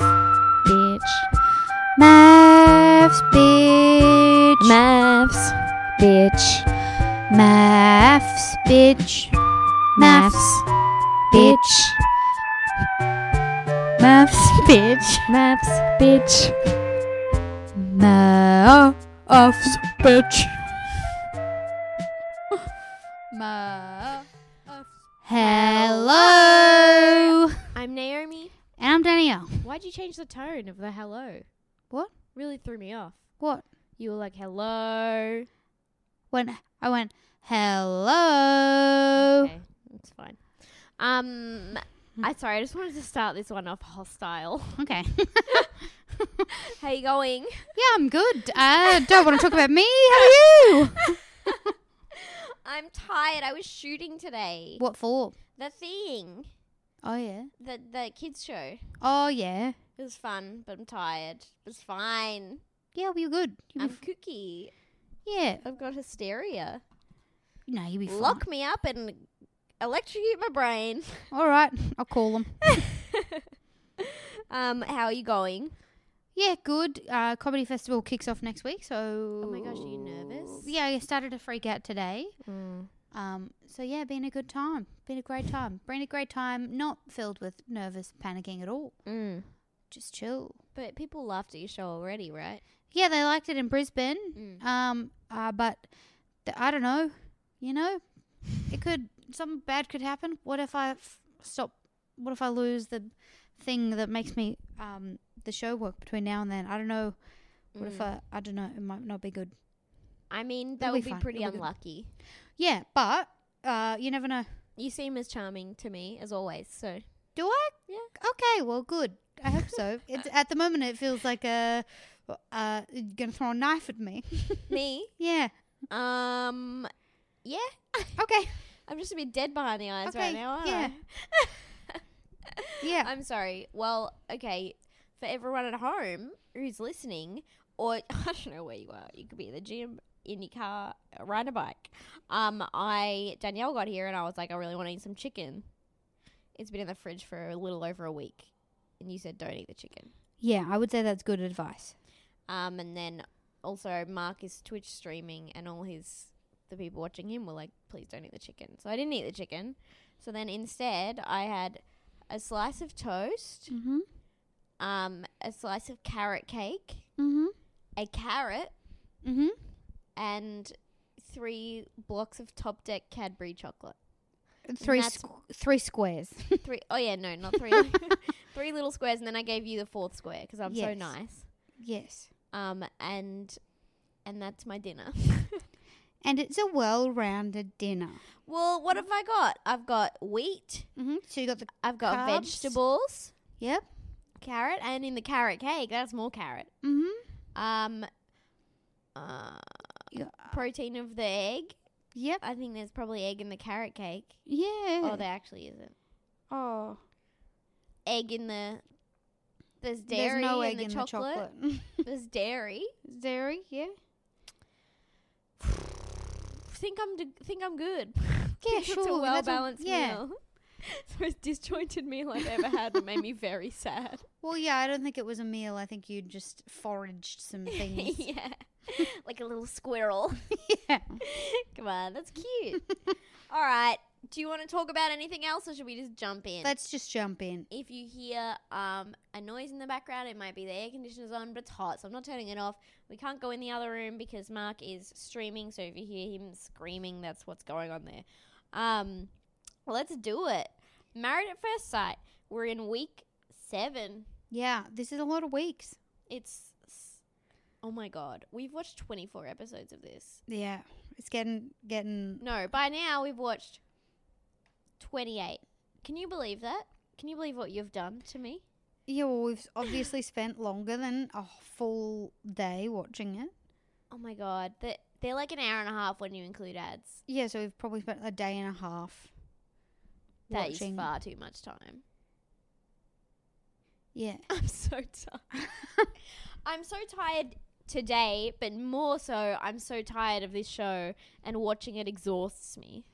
maths, bitch. Maths, bitch. Maths, bitch. Maths, bitch. Maths, bitch. Maths, bitch. Maths, bitch. Maths, bitch. Hello. I'm Naomi. And I'm Danielle. Why'd you change the tone of the hello? What? Really threw me off. What? You were like, hello. When I went, hello. Okay, that's fine. Um, I sorry, I just wanted to start this one off hostile. Okay. How you going? yeah, I'm good. I don't want to talk about me. How are you? I'm tired. I was shooting today. What for? The thing, Oh, yeah. the the kids show. Oh, yeah. It was fun, but I'm tired. It was fine. Yeah, well, you're good. You'll I'm f- cookie. yeah. I've got hysteria. No, you'll be fine. Lock me up and electrocute my brain. All right. I'll call them. Um, how are you going? yeah, good. Uh, Comedy Festival kicks off next week, so. Oh my gosh, are you nervous? Yeah, I started to freak out today. Um, so yeah, been a good time. Been a great time. Been a great time. Not filled with nervous panicking at all. Mm. Just chill. But people laughed at your show already, right? Yeah, they liked it in Brisbane. Mm. Um, uh, but th- I don't know. You know, it could something bad could happen. What if I f- stop? What if I lose the thing that makes me um the show work between now and then? I don't know. What if I? I don't know. It might not be good. I mean, that It'll would be be pretty It'll be unlucky. Yeah, but uh, you never know. You seem as charming to me as always. So Do I? Yeah. Okay. Well, good. I hope so. it's at the moment it feels like a uh you're gonna throw a knife at me. me, yeah. um, yeah, Okay. I'm just a bit dead behind the eyes Okay, right now. Aren't yeah. I? Yeah. I'm sorry. Well, okay, for everyone at home who's listening, or I don't know where you are. You could be at the gym, in your car, riding a bike. Um, I Danielle got here and I was like, I really want to eat some chicken. It's been in the fridge for a little over a week, and you said don't eat the chicken. yeah, I would say that's good advice. Um, and then also Mark is Twitch streaming, and all his the people watching him were like, "Please don't eat the chicken." So I didn't eat the chicken. So then instead, I had a slice of toast, Mm-hmm. um, a slice of carrot cake, Mm-hmm. a carrot, Mm-hmm. And three blocks of top deck Cadbury chocolate. Three squ- three squares. Three oh yeah, no, not three. three little squares, and then I gave you the fourth square because I'm so nice. yes. Um, and and that's my dinner. And it's a well-rounded dinner. Well, what have I got? I've got wheat. Mm-hmm. So you got the I've got Carbs. vegetables, yep. carrot, and in the carrot cake, that's more carrot. Mm-hmm. Um, uh. Protein of the egg. Yep. I think there's probably egg in the carrot cake. Yeah. Oh, there actually isn't. oh. Egg in the. There's There's dairy no in egg the in chocolate. the chocolate. There's dairy. Dairy. Yeah. Think I'm d- think I'm good. Yeah, sure. It's a well balanced yeah. meal. It's the most disjointed meal I've ever had. That made me very sad. Well, yeah. I don't think it was a meal. I think you just foraged some things. yeah, like a little squirrel. yeah. Come on, that's cute. All right. Do you want to talk about anything else, or should we just jump in? Let's just jump in. if you hear um, a noise in the background, it might be the air conditioner's on, but it's hot, so I'm not turning it off. We can't go in the other room because Mark is streaming, so if you hear him screaming, that's what's going on there. Um, let's do it. Married at First Sight. We're in week seven. Yeah. This is a lot of weeks. It's. Oh my god. We've watched 24 episodes of this. Yeah. It's getting getting. No, by now we've watched 28. Can you believe that? Can you believe what you've done to me? Yeah, well, we've obviously spent longer than a full day watching it. Oh my god. They're, they're like an hour and a half when you include ads. Yeah, so we've probably spent a day and a half. That is watching. far too much time. Yeah. I'm so tired. I'm so tired today, but more so, I'm so tired of this show and watching it exhausts me.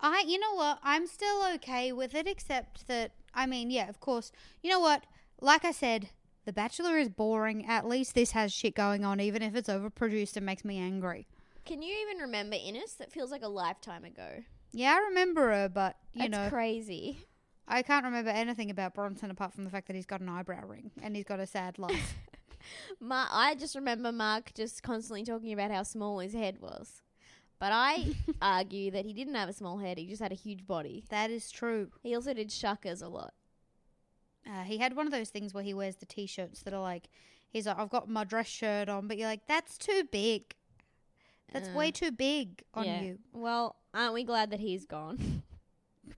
I, you know what? I'm still okay with it, except that, I mean, yeah, of course. You know what? Like I said, The Bachelor is boring. At least this has shit going on, even if it's overproduced and makes me angry. Can you even remember Ines? That feels like a lifetime ago. Yeah, I remember her, but, you That's know, crazy. I can't remember anything about Bronson apart from the fact that he's got an eyebrow ring and he's got a sad life. Ma- I just remember Mark just constantly talking about how small his head was. But I argue that he didn't have a small head, he just had a huge body. that is true. He also did shuckers a lot. Uh, he had one of those things where he wears the t-shirts that are like, he's like, I've got my dress shirt on, but you're like, that's too big. That's Uh, way too big on yeah. you. Well, aren't we glad that he's gone?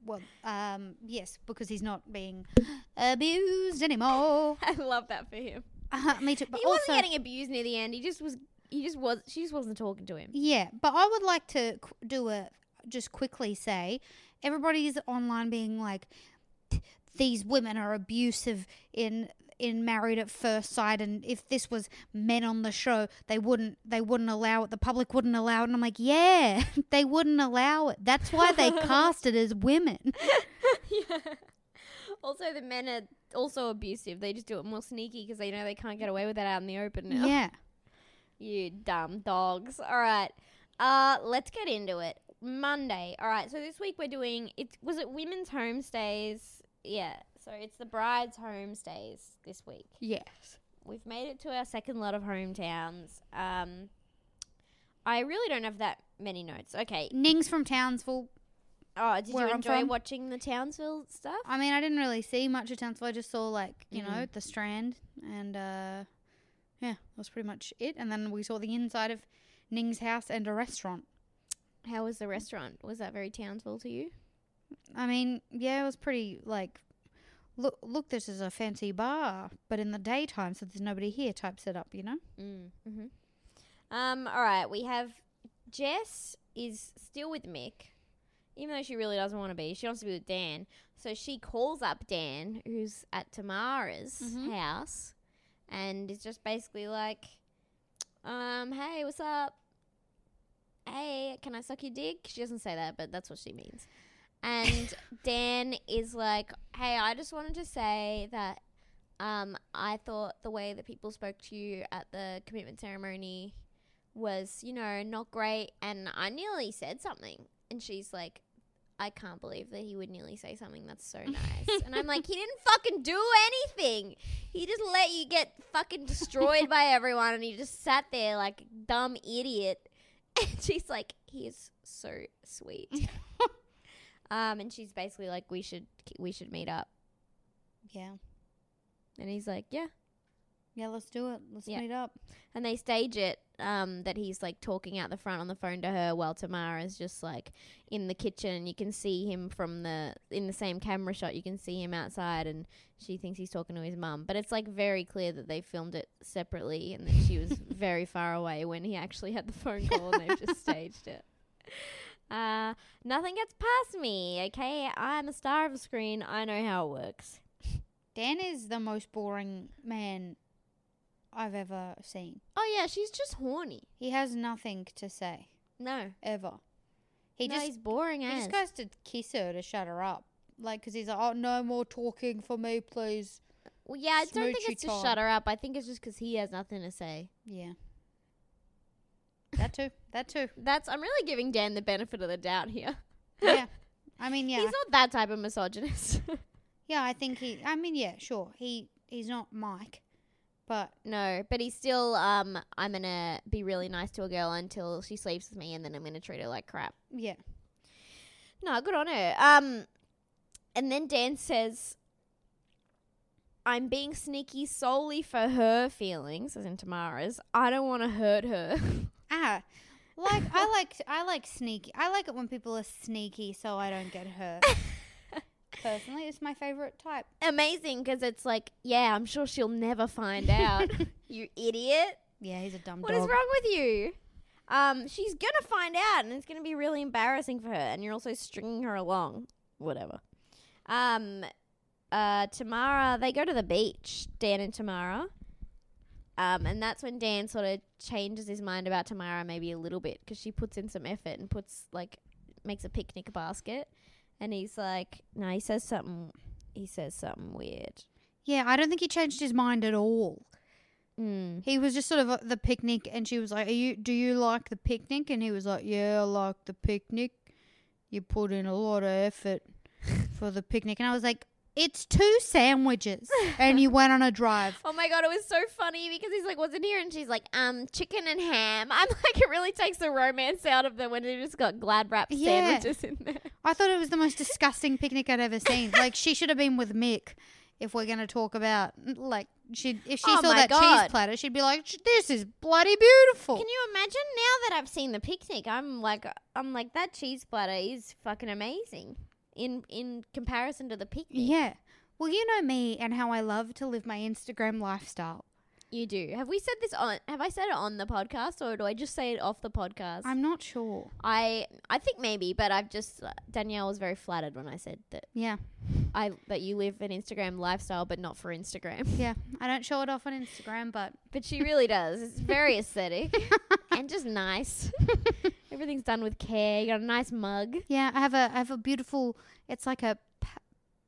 Well, um, yes, because he's not being abused anymore. I love that for him. Uh, me too. But he also, wasn't getting abused near the end. He just was. He just was. She just wasn't talking to him. yeah, but I would like to qu- do a just quickly say everybody's online being like, these women are abusive in in married at first sight and if this was men on the show they wouldn't they wouldn't allow it the public wouldn't allow it and i'm like yeah they wouldn't allow it that's why they cast it as women yeah. Also, the men are also abusive. They just do it more sneaky because they know they can't get away with that out in the open now. yeah You dumb dogs. All right. Uh, let's get into it. Monday. All right. So this week we're doing it. Was it women's homestays? Yeah. So it's the bride's homestays this week. yes We've made it to our second lot of hometowns. Um, I really don't have that many notes. Okay. ning's from townsville Oh, did Where you I'm enjoy from? watching the Townsville stuff? I mean, I didn't really see much of Townsville. I just saw like you know Mhm. the Strand, and uh, yeah, that was pretty much it. And then we saw the inside of Ning's house and a restaurant. How was the restaurant? Was that very Townsville to you? I mean, yeah, it was pretty like, look, look, this is a fancy bar, but in the daytime, so there's nobody here. Type setup, you know. Mm. Mm-hmm. Um. All right. We have Jess is still with Mick, even though she really doesn't want to be. She wants to be with Dan. So she calls up Dan, who's at Tamara's Mhm. house, and is just basically like, um, hey, what's up? Hey, can I suck your dick? She doesn't say that, but that's what she means. And Dan is like, hey, I just wanted to say that um, I thought the way that people spoke to you at the commitment ceremony was, you know, not great. And I nearly said something. And she's like, I can't believe that he would nearly say something that's so nice. and I'm like, he didn't fucking do anything. He just let you get fucking destroyed by everyone. And he just sat there like dumb idiot. And she's like, he is so sweet. um, and she's basically like, we should, we should meet up. Yeah, And he's like, yeah. Yeah, let's do it. Let's Yeah. meet up. And they stage it um, that he's like talking out the front on the phone to her while Tamara's just like in the kitchen. And you can see him from the in the same camera shot. You can see him outside, and she thinks he's talking to his mum. But it's like very clear that they filmed it separately, and that she was very far away when he actually had the phone call, and they've just staged it. Uh, nothing gets past me. Okay, I'm a star of the screen. I know how it works. Dan is the most boring man I've ever seen. Oh yeah, she's just horny. He has nothing to say No, ever. He no, just he's boring He as. just goes to kiss her to shut her up. Like, because he's like, oh, no more talking for me, please. Well, yeah, I don't think Smoochy it's to shut her up. I think it's just because he has nothing to say. Yeah. That too. That too. That's I'm really giving Dan the benefit of the doubt here. Yeah. I mean, yeah. He's not that type of misogynist. yeah, I think he, I mean, yeah, sure. He He's not Mike. But, no, but he's still um I'm gonna be really nice to a girl until she sleeps with me, and then I'm gonna treat her like crap. yeah. No, good on her. Um, and then Dan says, "I'm being sneaky solely for her feelings, as in Tamara's. I don't want to hurt her." Ah. Like, I like, I like sneaky. I like it when people are sneaky so I don't get hurt. personally. It's my favorite type. Amazing because it's like, yeah, I'm sure she'll never find out. you idiot. Yeah, he's a dumb What is dog. wrong with you? Um, she's gonna find out, and it's gonna be really embarrassing for her. And you're also stringing her along, whatever. Um, uh, Tamara, they go to the beach, Dan and Tamara. Um, and that's when Dan sort of changes his mind about Tamara maybe a little bit because she puts in some effort and puts like makes a picnic basket, and he's like, no, he says something. He says something weird. Yeah, I don't think he changed his mind at all. Mm. He was just sort of at the picnic, and she was like, Are you, "Do you like the picnic?" And he was like, "Yeah, I like the picnic. You put in a lot of effort for the picnic." And I was like, "It's two sandwiches, and you went on a drive." Oh my god, it was so funny because he's like, "What's in here?" And she's like, "Um, chicken and ham." I'm like, it really takes the romance out of them when they just got glad wrap Yeah. sandwiches in there. I thought it was the most disgusting picnic I'd ever seen. Like she should have been with Mick. If we're gonna talk about like she, if she Oh saw my God. that cheese platter, she'd be like, "This is bloody beautiful." Can you imagine now that I've seen the picnic? I'm like, I'm like that cheese platter is fucking amazing in in comparison to the picnic. yeah. Well, you know me and how I love to live my Instagram lifestyle. You do. Have we said this on? Have I said it on the podcast, or do I just say it off the podcast? I'm not sure. I I think maybe, but I've just uh, Danielle was very flattered when I said that Yeah, I that you live an Instagram lifestyle, but not for Instagram. yeah. I don't show it off on Instagram, but But she really does. It's very aesthetic and just nice. Everything's done with care. You got a nice mug. yeah, I have a I have a beautiful. It's like a p-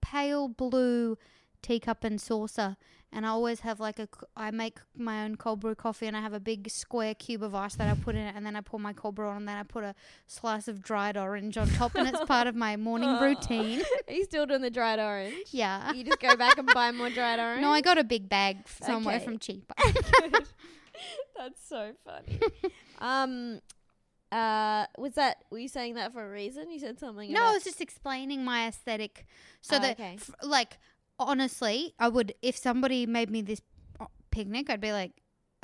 pale blue teacup and saucer, and I always have like a. c- I make my own cold brew coffee, and I have a big square cube of ice that I put in it, and then I pour my cold brew on, and then I put a slice of dried orange on top, and it's part of my morning routine. Are you still doing the dried orange? Yeah. You just go back and buy more dried orange? No, I got a big bag somewhere Okay. from cheaper. That's so funny. um, uh, was that? Were you saying that for a reason? You said something. No, I was just explaining my aesthetic. So Oh, that, okay. f- like, honestly, I would if somebody made me this uh, picnic, I'd be like,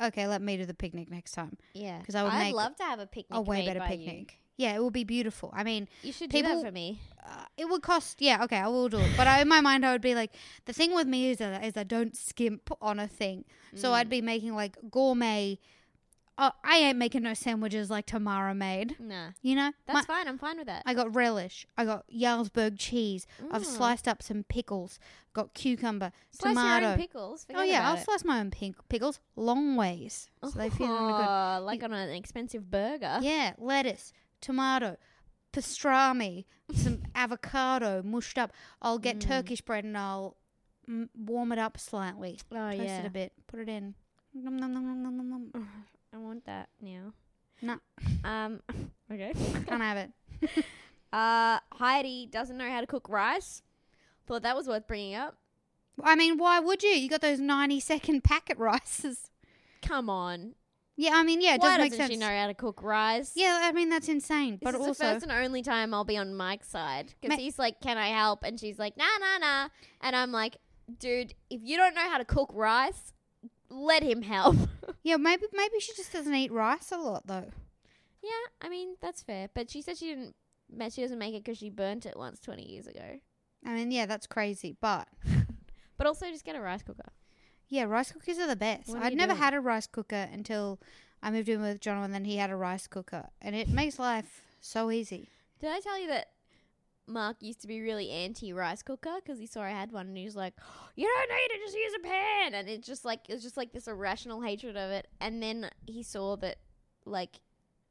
okay, let me do the picnic next time. yeah. 'cause I would I'd love to have a picnic. A way better by you. picnic. Yeah, it would be beautiful. I mean, You should do that for me. uh, it would cost. Yeah, okay, I will do it. But I, in my mind, I would be like, the thing with me is that is I don't skimp on a thing. So Mm. I'd be making like gourmet. Uh, I ain't making no sandwiches like Tamara made. Nah, You know, that's My- fine. I'm fine with that. I got relish. I got Jarlsberg cheese. I've Mm. sliced up some pickles. Got cucumber, Slice tomato. pickles. oh yeah, I'll it. slice my own pink pickles long ways, so they on good. Oh, like on an expensive burger. Yeah, lettuce, tomato, pastrami, some avocado mushed up. I'll get Mm. Turkish bread and I'll mm, warm it up slightly, Oh toast yeah. it a bit, put it in. Nom, nom, nom, I want that now. No. Um. Okay. Can't have it. Uh, Heidi doesn't know how to cook rice. Thought that was worth bringing up. I mean, why would you? You got those ninety second packet rices. Come on. Yeah, I mean, yeah, it Why does make doesn't sense. she know how to cook rice? Yeah, I mean that's insane. This but is also, the first and only time I'll be on Mike's side because Ma- he's like, "Can I help?" and she's like, "Nah, nah, nah," and I'm like, "Dude, if you don't know how to cook rice, let him help." Yeah, maybe maybe she just doesn't eat rice a lot though. yeah, I mean that's fair, but she said she didn't. She doesn't make it because she burnt it once twenty years ago. I mean, yeah, that's crazy. But But also, just get a rice cooker. yeah, rice cookers are the best. What I'd never doing? had a rice cooker until I moved in with John, and then he had a rice cooker, and it makes life so easy. Did I tell you that Mark used to be really anti rice cooker because he saw I had one and he was like, "You don't need it, just use a pan." And it's just like it was just like this irrational hatred of it. And then he saw that like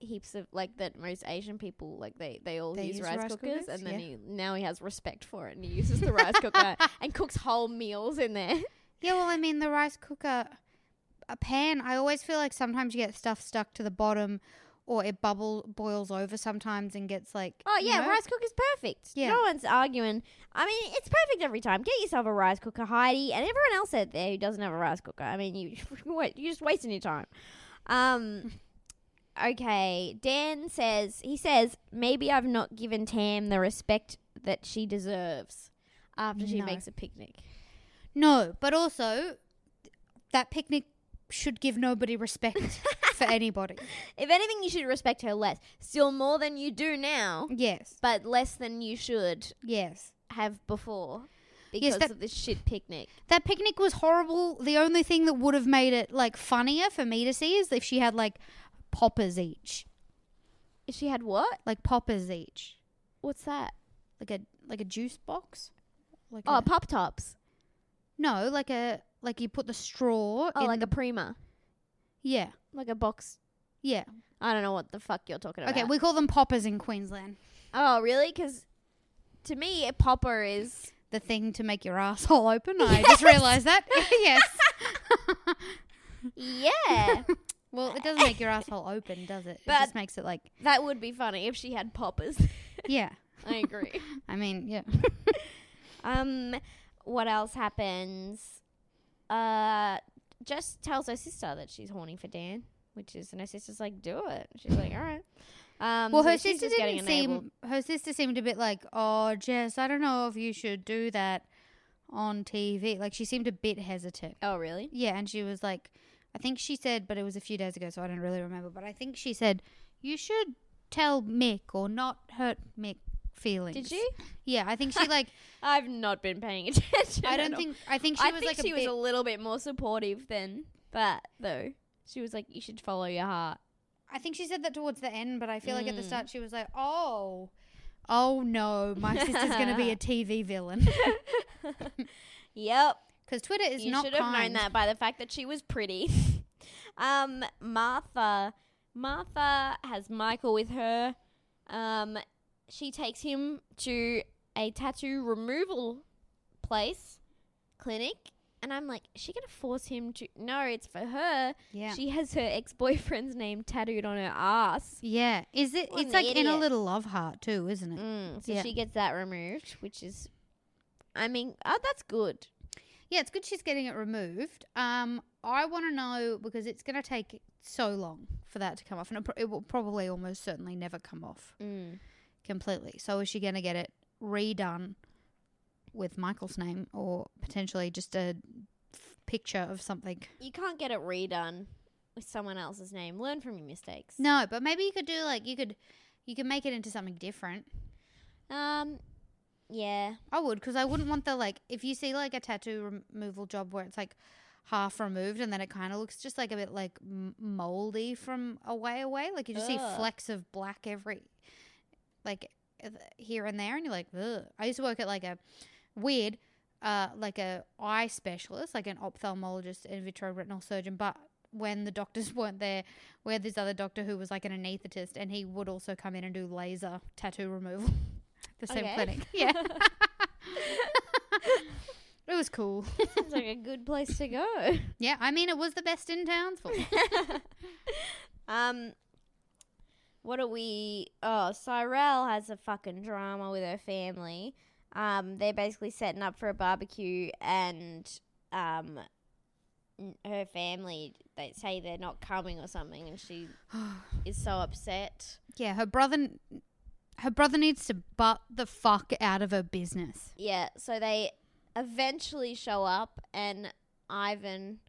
heaps of like that most Asian people like they they all They use, use rice, rice cookers, cookers, and then yeah. he now he has respect for it and he uses the rice cooker and cooks whole meals in there. Yeah, well, I mean, the rice cooker, a pan. I always feel like sometimes you get stuff stuck to the bottom, or it bubble boils over sometimes and gets like. Oh you yeah, know? rice cooker's perfect. Yeah. No one's arguing. I mean, it's perfect every time. Get yourself a rice cooker, Heidi, and everyone else out there who doesn't have a rice cooker. I mean, you you're just wasting your time. Um. Okay, Dan says he says maybe I've not given Tam the respect that she deserves after she makes a picnic. No, but also that picnic should give nobody respect for anybody. If anything, you should respect her less. Still more than you do now, Yes, but less than you should yes. have before because that- of this shit picnic. That picnic was horrible. The only thing that would have made it like funnier for me to see is if she had like poppers each, If She had what? like poppers each, What's that? like a like a juice box. Like Oh, a, pop tops. no, like a like you put the straw. Oh, in like a prima, yeah, like a box. yeah. I don't know what the fuck you're talking about. Okay, we call them poppers in Queensland. oh, really? Because to me, a popper is The thing to make your asshole open. I just realised that. yes. yeah. Well, it doesn't make your asshole open, does it? It But- just makes it like that would be funny if she had poppers. yeah. I agree. I mean, yeah. um, what else happens? Uh, Jess tells her sister that she's horny for Dan, which is, and her sister's like, "Do it." She's like, "All right." Um, Well, so her sister didn't seem. Her sister seemed a bit like, "Oh, Jess, I don't know if you should do that on TV." Like she seemed a bit hesitant. Oh, really? Yeah, and she was like, I think she said, but it was a few days ago, so I don't really remember. But I think she said, "You should tell Mick or not hurt Mick feelings." Did she? Yeah, I think she like. I've not been paying attention. I don't think. I think she I was think like she a was bit. a little bit more supportive than that, though. She was like, "You should follow your heart." I think she said that towards the end, but I feel like at the Mm. start she was like, "Oh, oh no, my sister's gonna be a TV villain." Yep. Because Twitter is you not should have kind. known that by the fact that she was pretty. um, Martha, Martha has Michael with her. Um, she takes him to a tattoo removal place, clinic, and I'm like, is she gonna force him to? No, it's for her. Yeah. She has her ex boyfriend's name tattooed on her ass. yeah. Is it? What it's like in a little love heart too, isn't it? Mm, so Yeah. she gets that removed, which is, I mean, uh, that's good. Yeah, it's good she's getting it removed. Um, I want to know because it's going to take so long for that to come off, and it, pro- it will probably almost certainly never come off Mm. Completely. So is she going to get it redone with Michael's name, or potentially just a f- picture of something? You can't get it redone with someone else's name. Learn from your mistakes. No, but maybe you could do like you could, you could make it into something different. Um, yeah. I would because I wouldn't want the like if you see like a tattoo removal job where it's like half removed and then it kind of looks just like a bit like m- moldy from a way away. Like you just see flecks of black every like here and there, and you're like, Ugh. I used to work at like a weird. Uh, like a eye specialist, like an ophthalmologist and vitreoretinal surgeon, but when the doctors weren't there, we had this other doctor who was like an anaesthetist, and he would also come in and do laser tattoo removal. the same Okay. clinic, yeah. it was cool. Sounds like a good place to go. Yeah, I mean, it was the best in Townsville. um, what are we? Oh, Cyrell has a fucking drama with her family. Um, they're basically setting up for a barbecue, and um, her family they say they're not coming or something, and she is so upset. yeah, her brother, her brother needs to butt the fuck out of her business. Yeah, so they eventually show up, and Ivan,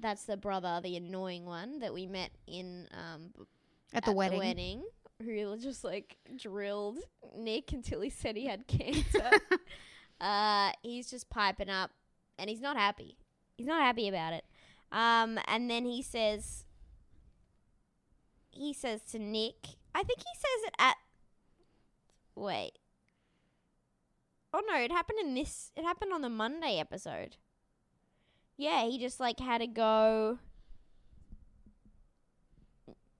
that's the brother, the annoying one that we met in um, b- At the wedding. who just like drilled Nick until he said he had cancer. uh, he's just piping up, and he's not happy. He's not happy about it. Um, and then he says, he says to Nick, I think he says it at. Wait. Oh no, it happened in this. It happened on the Monday episode. Yeah, he just like had to go.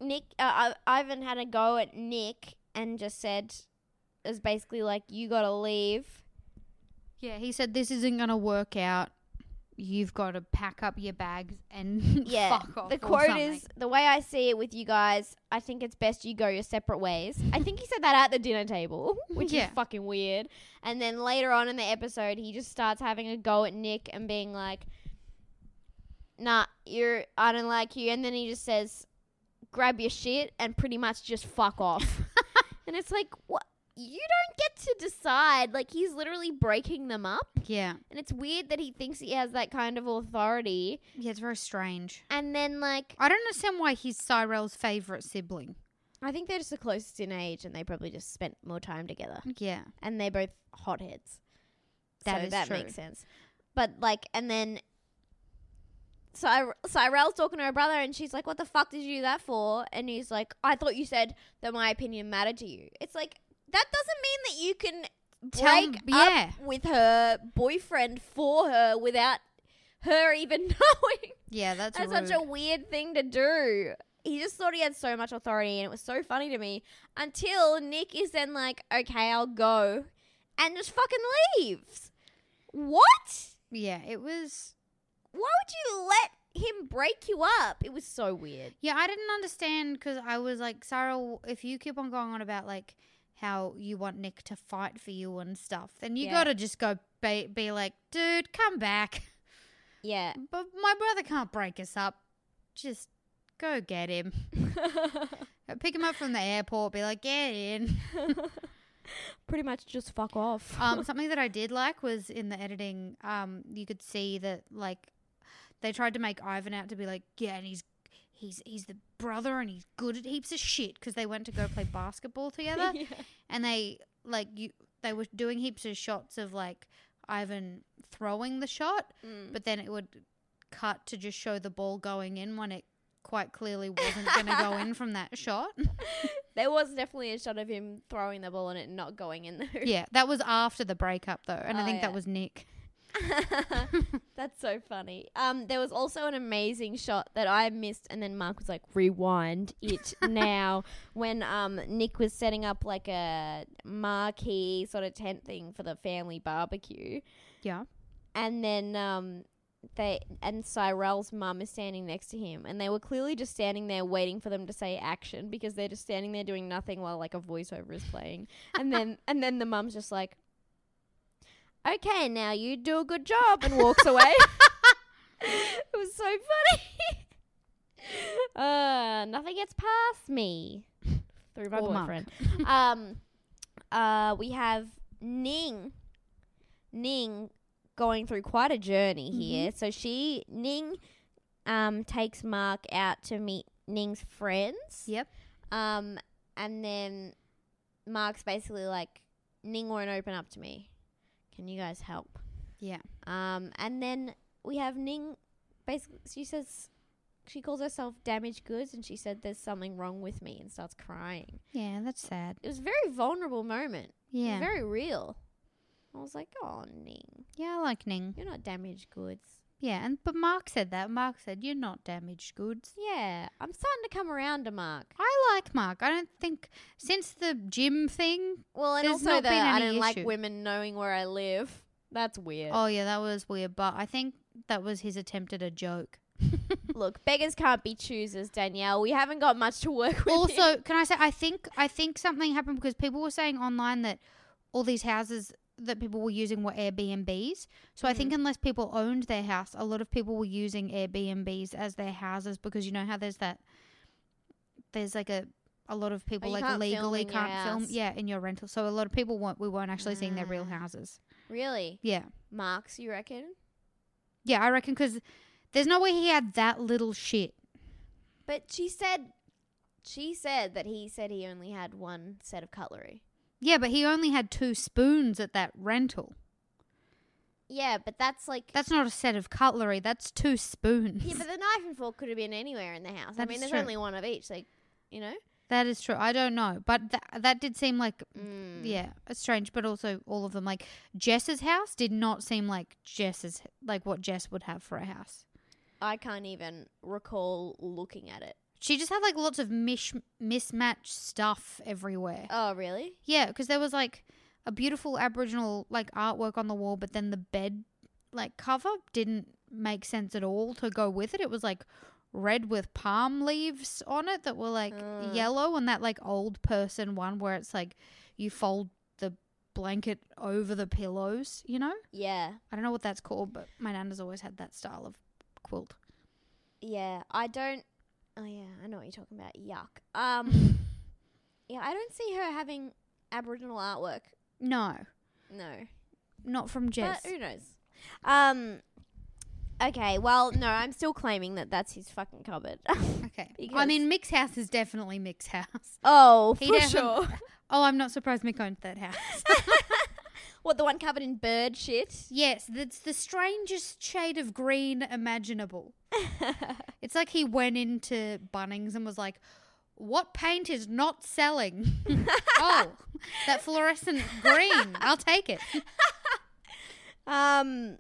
Nick, uh, I- Ivan had a go at Nick and just said, it was basically like, you gotta leave. Yeah, he said this isn't gonna work out. You've got to pack up your bags and Yeah, fuck off. the quote is the way I see it with you guys. I think it's best you go your separate ways. I think he said that at the dinner table, which Yeah. is fucking weird. And then later on in the episode, he just starts having a go at Nick and being like, "Nah, you're I don't like you." And then he just says, "Grab your shit and pretty much just fuck off." and it's like, what? You don't get to decide. Like he's literally breaking them up, yeah, and it's weird that he thinks he has that kind of authority. yeah, it's very strange. And then like I don't understand why he's Cyrell's favorite sibling. I think they're just the closest in age, and they probably just spent more time together. Yeah, And they're both hotheads. That so that true. makes sense. But like, and then Cy- Cyrell's talking to her brother, and she's like, "What the fuck did you do that for?" And he's like, "I thought you said that my opinion mattered to you." It's like that doesn't mean that you can Tell- break yeah. up with her boyfriend for her without her even knowing. Yeah, that's, That's rude. such a weird thing to do. He just thought he had so much authority, and it was so funny to me until Nick is then like, "Okay, I'll go," and just fucking leaves. What? yeah, it was. Why would you let him break you up? It was so weird. Yeah, I didn't understand because I was like, Sarah, if you keep on going on about like how you want Nick to fight for you and stuff, then you Yeah. gotta just go be, be like, dude, come back. Yeah. But my brother can't break us up. Just go get him. Pick him up from the airport. Be like, get in. Pretty much just fuck off. um, something that I did like was in the editing. Um, you could see that like they tried to make Ivan out to be like, yeah, and he's he's he's the brother and he's good at heaps of shit because they went to go play basketball together, Yeah. and they like you they were doing heaps of shots of like Ivan throwing the shot, Mm. but then it would cut to just show the ball going in when it quite clearly wasn't going to go in from that shot. There was definitely a shot of him throwing the ball and it not going in hoop. yeah, that was after the breakup though, and I Oh, think yeah. that was Nick. That's so funny. Um, there was also an amazing shot that I missed, and then Mark was like, "Rewind it now." When um Nick was setting up like a marquee sort of tent thing for the family barbecue, Yeah. and then um they and Cyrell's mum is standing next to him, and they were clearly just standing there waiting for them to say action because they're just standing there doing nothing while like a voiceover is playing, and then and then the mum's just like, "Okay, now you do a good job," and walks away. it was so funny. uh, nothing gets past me through my boyfriend. um, uh, we have Ning. Ning going through quite a journey here. So she Ning um takes Mark out to meet Ning's friends. Yep. Um and then Mark's basically like Ning won't open up to me. Can you guys help? Yeah. Um and then we have Ning basically she says she calls herself damaged goods and she said there's something wrong with me and starts crying. Yeah, that's sad. It was a very vulnerable moment. Yeah. very real. I was like, "Oh, Ning, yeah, I like Ning. you're not damaged goods." Yeah, and but Mark said that. Mark said you're not damaged goods. Yeah, I'm starting to come around to Mark. I like Mark. I don't think since the gym thing. Well, and also been I don't like women knowing where I live. That's weird. Oh yeah, that was weird. But I think that was his attempt at a joke. Look, beggars can't be choosers, Danielle. We haven't got much to work with. here. also, can I say I think I think something happened because people were saying online that all these houses that people were using were Airbnbs. So I think Mm. unless people owned their house, a lot of people were using Airbnbs as their houses because you know how there's that there's like a a lot of people Oh, like can't legally your can't film yeah in your rental. So a lot of people weren't we weren't actually seeing their real Ah. houses. really, Yeah. Marks, you reckon? Yeah, I reckon because there's no way he had that little shit. But she said, she said that he said he only had one set of cutlery. Yeah, but he only had two spoons at that rental. Yeah, but that's like. That's not a set of cutlery. That's two spoons. yeah, but the knife and fork could have been anywhere in the house. I That mean, is there's true. only one of each. Like, you know. that is true. I don't know, but tha- that did seem like Mm. yeah, strange. But also, all of them like Jess's house did not seem like Jess's like what Jess would have for a house. I can't even recall looking at it. She just had like lots of mish mismatched stuff everywhere. Oh, really? Yeah, because there was like a beautiful Aboriginal like artwork on the wall, but then the bed like cover didn't make sense at all to go with it. It was like red with palm leaves on it that were like Uh. yellow, and that like old person one where it's like you fold the blanket over the pillows. You know, Yeah. I don't know what that's called, but my nana's always had that style of quilt. Yeah, I don't. Oh yeah, I know what you're talking about. Yuck. Um, yeah, I don't see her having Aboriginal artwork. No, No, not from Jess. but who knows? Um, okay. Well, no, I'm still claiming that that's his fucking cupboard. okay, I because- mean Mick's house is definitely Mick's house. oh, He for sure. Oh, I'm not surprised Mick owned that house. What the one covered in bird shit? Yes, it's the strangest shade of green imaginable. It's like he went into Bunnings and was like, "What paint is not selling?" oh, that fluorescent green. I'll take it. Um.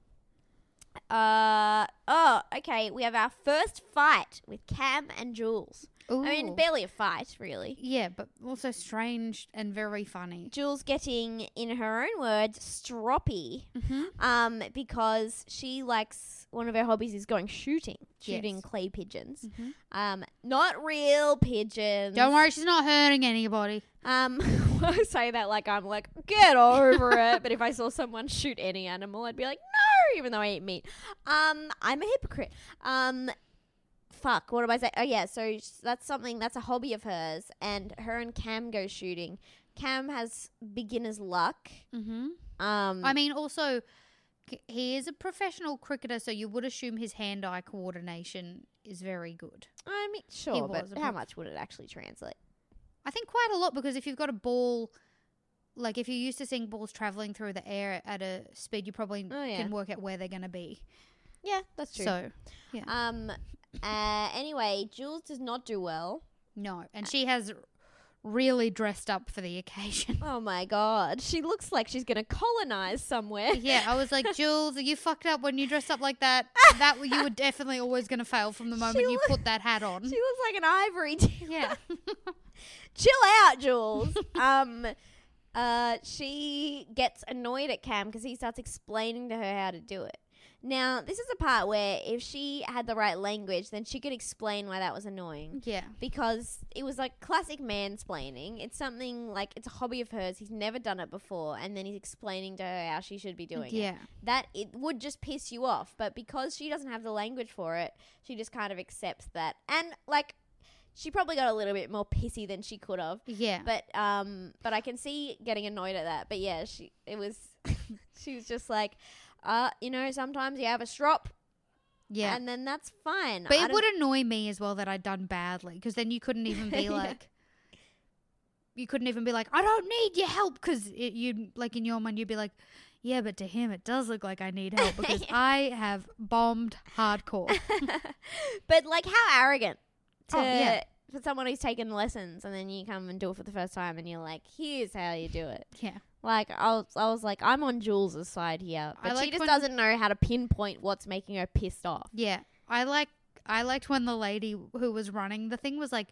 Uh oh, okay. We have our first fight with Cam and Jules. Ooh. I mean, barely a fight, really. yeah, but also strange and very funny. Jules getting, in her own words, stroppy. Mm-hmm. Um, because she likes one of her hobbies is going shooting, shooting Yes. clay pigeons. Mhm. Um, not real pigeons. Don't worry, she's not hurting anybody. Um, I say that like I'm like get over it. But if I saw someone shoot any animal, I'd be like no, even though I eat meat. Um, I'm a hypocrite. Um, fuck. What am I saying? Oh yeah, so that's something that's a hobby of hers, and her and Cam go shooting. Cam has beginner's luck. Mm-hmm. Um, I mean, also, c- he is a professional cricketer, so you would assume his hand-eye coordination is very good. I mean, sure, but how much would it actually translate? I think quite a lot because if you've got a ball, like if you're used to seeing balls traveling through the air at a speed, you probably Oh, yeah. can work out where they're going to be. Yeah, that's true. So, yeah. um, uh, anyway, Jules does not do well. no. And she has really dressed up for the occasion. Oh my god, she looks like she's gonna colonize somewhere. yeah, I was like, Jules, are you fucked up when you dressed up like that? That you were definitely always going to fail from the moment you look- put that hat on. She looks like an ivory. T- yeah. Chill out, Jules. um, uh, she gets annoyed at Cam because he starts explaining to her how to do it. Now, this is a part where if she had the right language, then she could explain why that was annoying. yeah. Because it was like classic mansplaining. It's something like it's a hobby of hers. He's never done it before, and then he's explaining to her how she should be doing it. Yeah. that it would just piss you off. But because she doesn't have the language for it, she just kind of accepts that. And like, she probably got a little bit more pissy than she could have. Yeah. But um, but I can see getting annoyed at that. But yeah, she it was she was just like, uh, you know, sometimes you have a strop, yeah. and then that's fine. But I it don't- would annoy me as well that I'd done badly because then you couldn't even be Yeah. like, you couldn't even be like, I don't need your help because you like in your mind you'd be like, yeah, but to him it does look like I need help because I have bombed hardcore. but like, how arrogant to Oh, yeah. For someone who's taken lessons, and then you come and do it for the first time, and you're like, here's how you do it. yeah, Like I was, I was like, I'm on Jules' side here, I but she like just doesn't know how to pinpoint what's making her pissed off. yeah. I like I liked when the lady who was running the thing was like,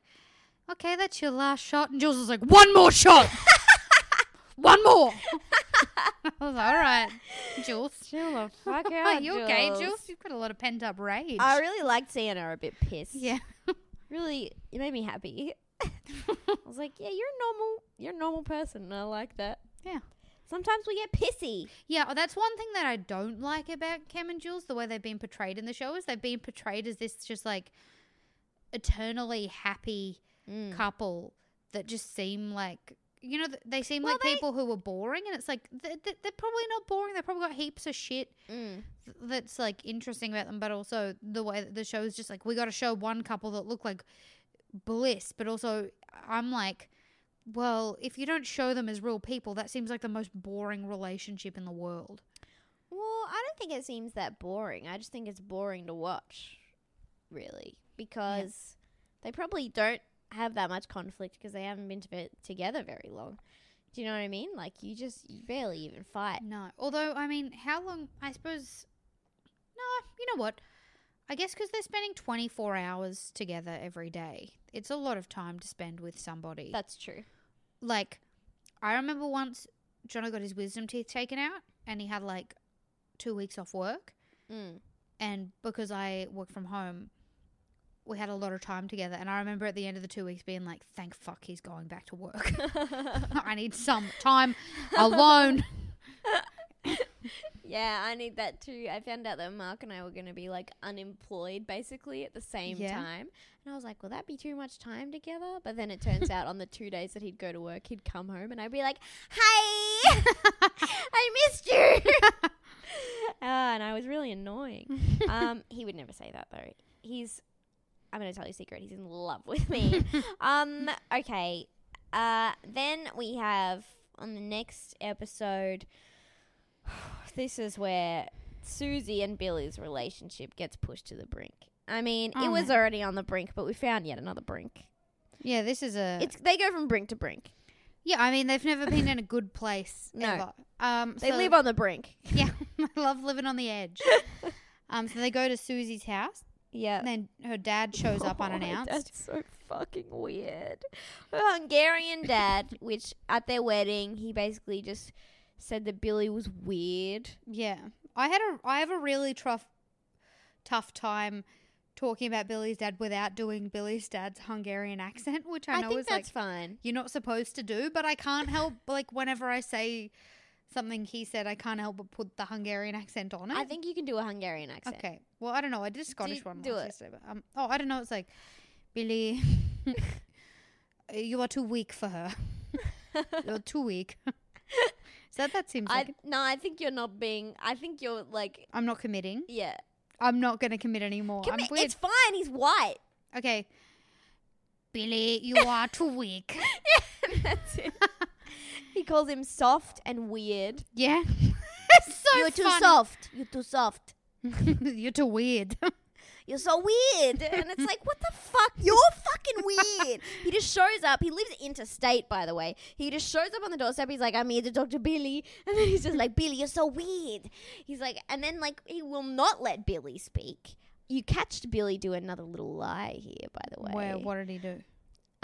okay, that's your last shot, and Jules was like, one more shot, one more. I was like, all right, Jules. Chill the fuck Are you okay, Jules? You've got a lot of pent up rage. I really liked seeing her a bit pissed. yeah. Really, it made me happy. I was like, yeah, you're a normal, you're a normal person. and I like that. Yeah. Sometimes we get pissy. Yeah, oh, that's one thing that I don't like about Cam and Jules, the way they've been portrayed in the show is they've been portrayed as this just like eternally happy Mm. couple that just seem like you know they seem Well, like they- people who are boring and it's like they're, they're probably not boring they've probably got heaps of shit Mm. that's like interesting about them but also the way that the show is just like we got to show one couple that look like bliss but also i'm like well if you don't show them as real people that seems like the most boring relationship in the world Well, I don't think it seems that boring. I just think it's boring to watch, really, because they probably don't have that much conflict because they haven't been to together very long. Do you know what I mean? Like you just you barely even fight. No. Although, I mean, how long? I suppose. No, you know what? I guess because they're spending 24 hours together every day. It's a lot of time to spend with somebody. That's true. like, I remember once Johnny got his wisdom teeth taken out and he had like two weeks off work. Mm. And because I work from home, we had a lot of time together. And I remember at the end of the two weeks being like, thank fuck he's going back to work. I need some time alone. Yeah, I need that too. I found out that Mark and I were going to be like unemployed basically at the same Yeah. time. And I was like, will that be too much time together? But then it turns out on the two days that he'd go to work, he'd come home and I'd be like, hi, I missed you. Ah, and I was really annoying. um, he would never say that though. He's, I'm going to tell you a secret, he's in love with me. um, okay. Uh, then we have on the next episode, this is where Susie and Billy's relationship gets pushed to the brink. I mean, Oh, it was man. already on the brink, but we found yet another brink. Yeah, this is a. It's they go from brink to brink. yeah, I mean they've never been in a good place No. ever. Um, They so- live on the brink. Yeah, I love living on the edge. um, so they go to Susie's house. Yeah. And then her dad shows up Oh, unannounced. That's so fucking weird. Her Hungarian dad, which at their wedding, he basically just said that Billy was weird. Yeah, I had a I have a really tough tough time talking about Billy's dad without doing Billy's dad's Hungarian accent, which I I, know think is that's like fine. you're not supposed to do, but I can't help like whenever I say something he said, I can't help but put the Hungarian accent on it. I think you can do a Hungarian accent. Okay. Well, I don't know. I did a Scottish one do it. yesterday, but um, oh, I don't know. It's like Billy, you are too weak for her. You're too weak. Is that that seems I it? no, I think you're not being. I think you're like, I'm not committing. yeah. I'm not going to commit anymore. Weird. it's fine. He's white. Okay. Billy, you are too weak. yeah, That's it. He calls him soft and weird. Yeah. it's so you're too funny. soft. You're too soft. You're too weird. You're so weird. And it's like, what the fuck? You're fucking weird. he just shows up. He lives interstate, by the way. He just shows up on the doorstep. He's like, I'm here to talk to Billy. And then he's just like, Billy, you're so weird. He's like, and then, like, he will not let Billy speak. You catched Billy do another little lie here, by the way. Where? What did he do?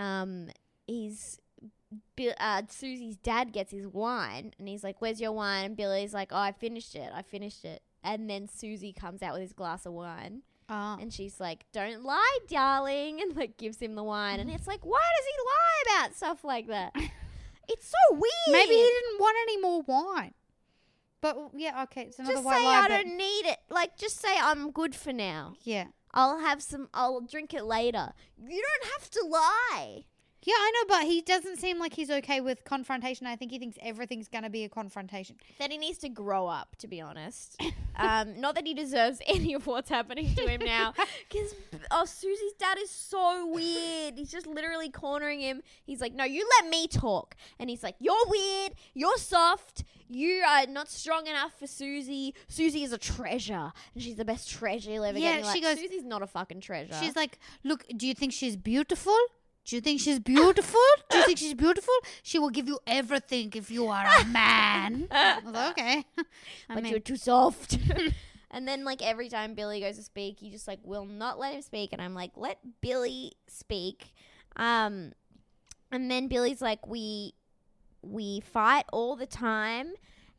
um he's Bill, uh, Susie's dad gets his wine and he's like, "Where's your wine?" And Billy's like, "Oh, I finished it. I finished it." And then Susie comes out with his glass of wine Ah. and she's like, "Don't lie, darling," and like gives him the wine. And it's like, why does he lie about stuff like that? It's so weird. Maybe he didn't want any more wine. But yeah, okay, it's another just white say lie. I don't need it. Like, just say I'm good for now. yeah. I'll have some. I'll drink it later. You don't have to lie. Yeah, I know, but he doesn't seem like he's okay with confrontation. I think he thinks everything's going to be a confrontation. that he needs to grow up, to be honest. um, not that he deserves any of what's happening to him now. Because, oh, Susie's dad is so weird. He's just literally cornering him. He's like, no, you let me talk. And he's like, you're weird. You're soft. You are not strong enough for Susie. Susie is a treasure. And she's the best treasure you'll ever Yeah, get. You're she like, goes- Susie's not a fucking treasure. She's like, "Look, do you think she's beautiful? Do you think she's beautiful? do you think she's beautiful? She will give you everything if you are a man." Okay. I but mean, you're too soft. and then like every time Billy goes to speak, he just like will not let him speak, and I'm like, let Billy speak. Um, and then Billy's like, we we fight all the time,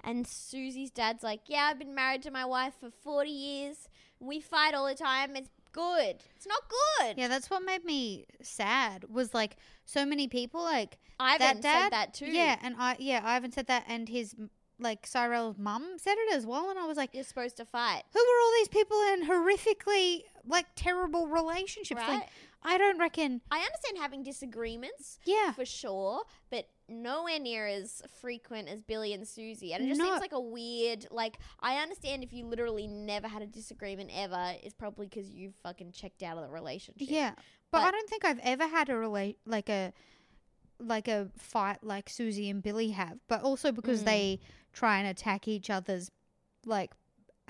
and Susie's dad's like, yeah, I've been married to my wife for forty years. We fight all the time. It's good. It's not good. yeah, that's what made me sad. Was like so many people like Ivan that dad said that too. Yeah, and I yeah, I haven't said that, and his like Cyrell's mum said it as well, and I was like, you're supposed to fight. who are all these people in horrifically like terrible relationships? Right? Like, I don't reckon. I understand having disagreements. Yeah, for sure, but nowhere near as frequent as Billy and Susie. And it just No. seems like a weird. Like I understand if you literally never had a disagreement ever, it's probably because you fucking checked out of the relationship. yeah, but, I don't think I've ever had a relate like a like a fight like Susie and Billy have, but also because Mm. they try and attack each other's like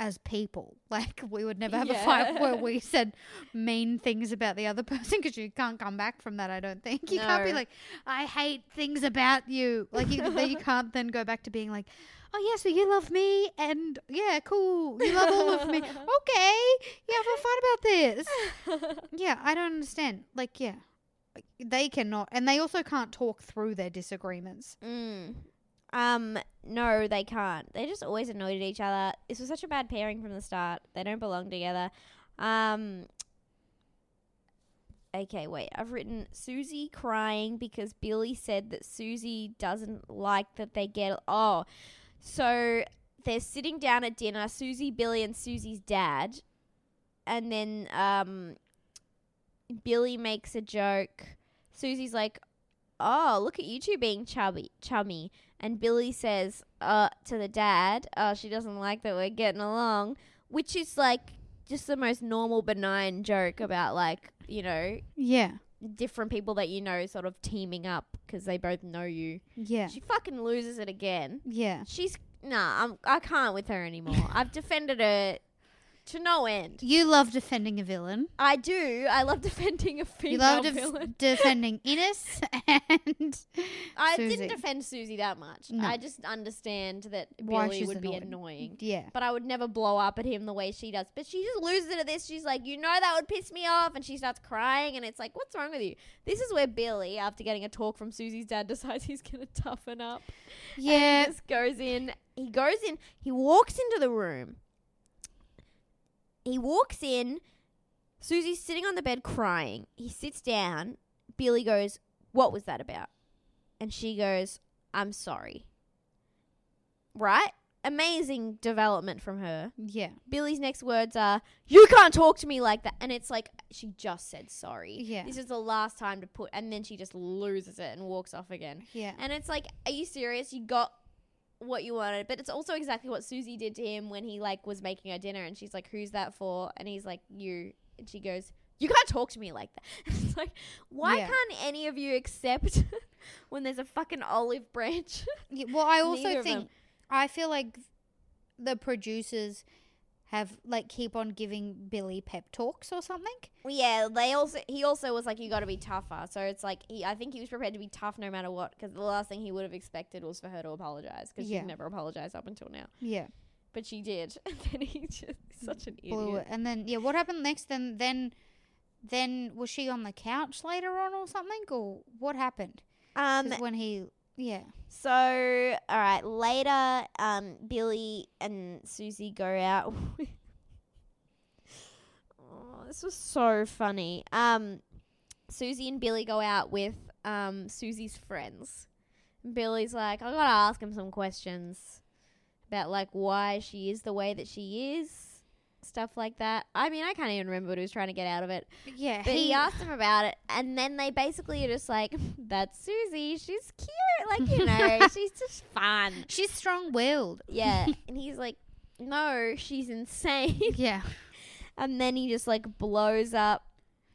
as people. Like we would never have a fight where we said mean things about the other person because you can't come back from that. I don't think you can't be like, I hate things about you. Like you, you can't then go back to being like, oh yeah, so you love me and yeah, cool, you love all of me. Okay, yeah, have a fight about this. Yeah, I don't understand. Like, yeah, they cannot, and they also can't talk through their disagreements. Mm. Um, no, they can't. They're just always annoyed at each other. This was such a bad pairing from the start. They don't belong together. Um. Okay, wait. I've written Susie crying because Billy said that Susie doesn't like that they get. Oh, so they're sitting down at dinner. Susie, Billy, and Susie's dad, and then um, Billy makes a joke. Susie's like, "Oh, look at you two being chubby, chummy." And Billy says, "Uh, to the dad, oh, she doesn't like that we're getting along," which is like just the most normal, benign joke about like you know Yeah, different people that you know sort of teaming up because they both know you. yeah, She fucking loses it again. yeah. She's nah, I'm, I can't with her anymore. I've defended her to no end. You love defending a villain. I do. I love defending a female villain. You love def- villain. defending Ines and I Susie. didn't defend Susie that much. No. I just understand that Why Billy she's would be annoying. annoying. yeah. But I would never blow up at him the way she does. But she just loses it at this. She's like, you know, that would piss me off. And she starts crying. And it's like, what's wrong with you? This is where Billy, after getting a talk from Susie's dad, decides he's going to toughen up. And Yeah. he just goes in. He goes in. He walks into the room. He walks in. Susie's sitting on the bed crying. He sits down. Billy goes, What was that about? And she goes, I'm sorry. Right? Amazing development from her. Yeah. Billy's next words are, You can't talk to me like that. And it's like, she just said sorry. Yeah. This is the last time to put. And then she just loses it and walks off again. Yeah. And it's like, are you serious? You got what you wanted, but it's also exactly what Susie did to him when he like was making her dinner, and she's like, "Who's that for?" And he's like, "You." And she goes, "You can't talk to me like that." it's like, why Yeah. can't any of you accept when there's a fucking olive branch? Yeah, well, I also think. I feel like the producers have like keep on giving Billy pep talks or something. yeah, they also he also was like, "You got to be tougher." So it's like he, I think he was prepared to be tough no matter what, because the last thing he would have expected was for her to apologize, because Yeah. she'd never apologized up until now, Yeah, but she did, and then he just such an blew idiot. it. And then yeah, what happened next? Then then then was she on the couch later on or something, or what happened? Um, when he yeah So, all right, later, um, Billy and Susie go out. oh, this was so funny. Um, Susie and Billy go out with um Susie's friends. Billy's like, I gotta ask him some questions about like why she is the way that she is, stuff like that. I mean, I can't even remember what he was trying to get out of it. yeah But he asked him about it, and then they basically are just like, "That's Susie. She's cute. Like you know, she's just fun." she's strong willed. Yeah, and he's like, "No, she's insane." yeah, and then he just like blows up.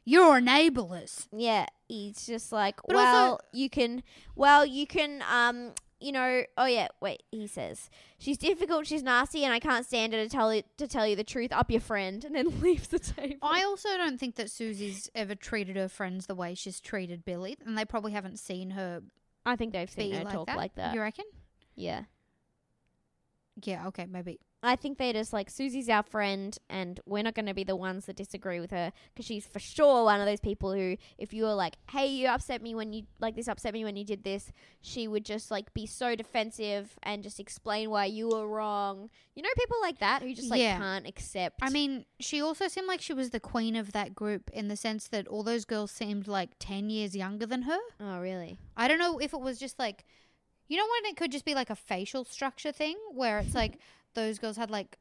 you're enablers. Yeah, he's just like, But also- "Well, you can. Well, you can. Um, you know. Oh yeah. Wait. He says she's difficult. She's nasty, and I can't stand her to tell you to tell you the truth. Up your friend, and then leaves the table. I also don't think that Susie's ever treated her friends the way she's treated Billy, and they probably haven't seen her I think they've seen her like talk that. like that. You reckon? yeah. Yeah. Okay. Maybe. I think they're just like Susie's our friend, and we're not going to be the ones that disagree with her because she's for sure one of those people who, if you were like, "Hey, you upset me when you like this upset me when you did this," she would just like be so defensive and just explain why you were wrong. You know, people like that who just like Yeah. can't accept. I mean, she also seemed like she was the queen of that group in the sense that all those girls seemed like 10 years younger than her. oh really? I don't know if it was just like, you know, when it could just be like a facial structure thing where it's like those girls had like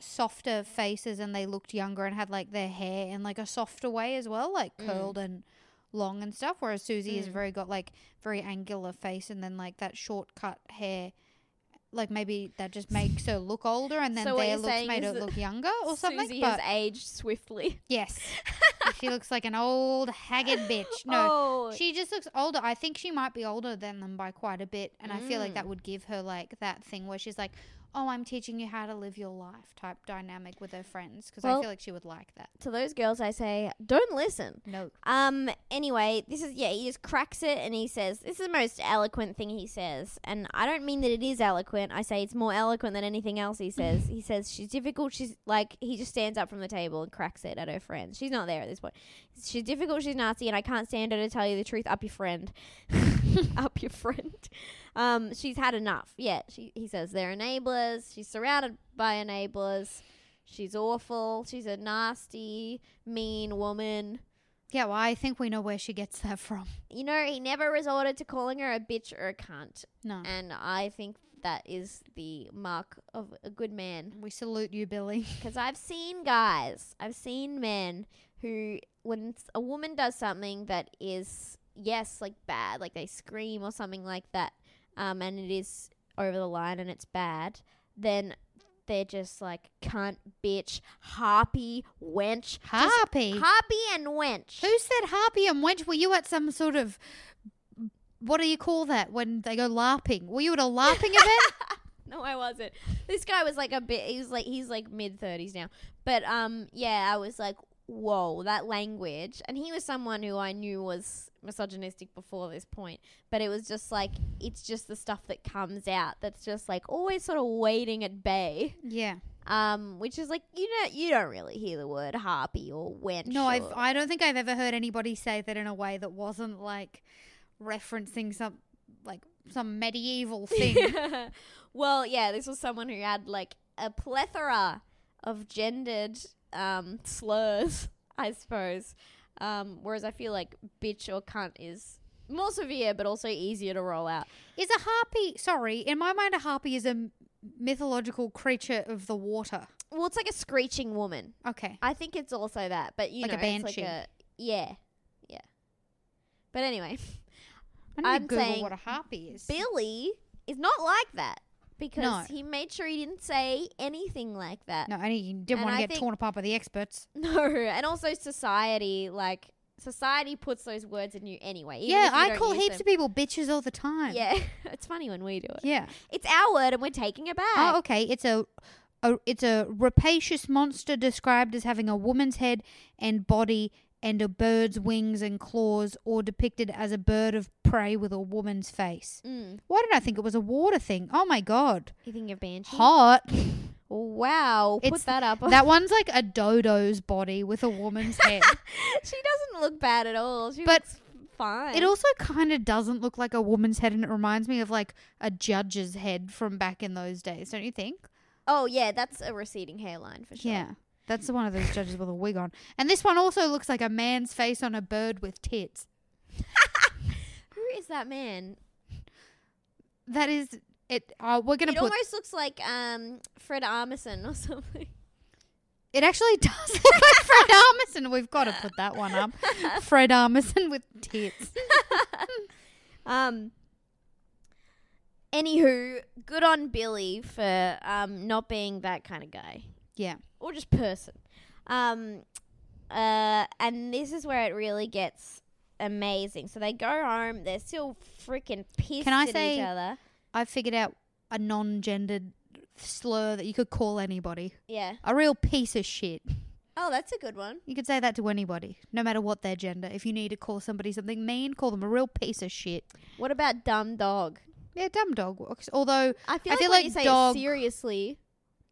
softer faces and they looked younger and had like their hair in like a softer way as well, like Mm. curled and long and stuff. Whereas Susie has Mm. very got like very angular face and then like that short cut hair. Like maybe that just makes her look older, and then So their looks made her look younger or something. Susie but has aged swiftly. yes, she looks like an old haggard bitch. No, oh, she just looks older. I think she might be older than them by quite a bit, and I feel like Mm. that would give her like that thing where she's like, "Oh, I'm teaching you how to live your life" type dynamic with her friends because I feel like she would like that. to those girls, I say, don't listen. No, Um. Anyway, this is yeah. He just cracks it and he says, "This is the most eloquent thing he says." And I don't mean that it is eloquent. I say it's more eloquent than anything else he says. he says she's difficult. She's like he just stands up from the table and cracks it at her friends. She's not there at this point. She's difficult. She's nasty, and I can't stand her to tell you the truth. Up your friend. up your friend. Um. She's had enough. Yeah. She. He says they're enablers. She's surrounded by enablers. She's awful. She's a nasty, mean woman. yeah, well, I think we know where she gets that from. You know, he never resorted to calling her a bitch or a cunt. No, And I think that is the mark of a good man. we salute you, Billy. Because I've seen guys, I've seen men who, when a woman does something that is, yes, like bad, like they scream or something like that, um, and it is over the line and it's bad, then they're just like cunt, bitch, harpy, wench. Just Harpy. Harpy and wench. Who said harpy and wench? Were you at some sort of what do you call that when they go larping? Were you at a larping event? no, I wasn't. This guy was like a bit. He was like he's like mid thirties now. But um, yeah, I was like, whoa, that language. And he was someone who I knew was misogynistic before this point. But it was just like it's just the stuff that comes out that's just like always sort of waiting at bay. Yeah. Um, which is like you know you don't really hear the word harpy or wench. No, I've, I don't think I've ever heard anybody say that in a way that wasn't like referencing some like some medieval thing. well, yeah, this was someone who had like a plethora of gendered um, slurs, I suppose. Um, whereas I feel like bitch or cunt is more severe, but also easier to roll out. is a harpy? Sorry, in my mind, a harpy is a m- mythological creature of the water. Well, it's like a screeching woman. Okay. I think it's also that, but you Like a know, it's like banshee. a yeah, yeah. But anyway, I need I'm Google saying what a harpy is. Billy is not like that because No. he made sure he didn't say anything like that. No, and he didn't And want I to get think- torn apart by the experts. No, and also society, like society puts those words in you anyway. even yeah, if you I don't call use heaps them. of people bitches all the time. Yeah, it's funny when we do it. Yeah. It's our word, and we're taking it back. Oh, okay. It's a, a it's a rapacious monster described as having a woman's head and body and a bird's wings and claws, or depicted as a bird of prey with a woman's face. Mm. Why did I think it was a water thing? Oh my god, You think of banshee? hot! Wow, put It's- that up. that one's like a dodo's body with a woman's head. she doesn't look bad at all. She But looks fine. It also kind of doesn't look like a woman's head, and it reminds me of like a judge's head from back in those days, don't you think? oh yeah, that's a receding hairline for sure. Yeah. That's the one of those judges with a wig on. And this one also looks like a man's face on a bird with tits. Who is that man? That is it. Uh, we're gonna It put. almost looks like um Fred Armisen or something. it actually does look like Fred Armisen. We've got to put that one up. Fred Armisen with tits. Um. Anywho, good on Billy for um not being that kind of guy Yeah. Or just person. Um. Uh. And this is where it really gets amazing. So they go home. They're still freaking pissed Can I at say- each other. I figured out a non-gendered slur that you could call anybody. Yeah. A real piece of shit. Oh, that's a good one. You could say that to anybody, no matter what their gender. If you need to call somebody something mean, call them a real piece of shit. What about dumb dog? Yeah, dumb dog works. Although I feel I like feel like you say dog- it seriously,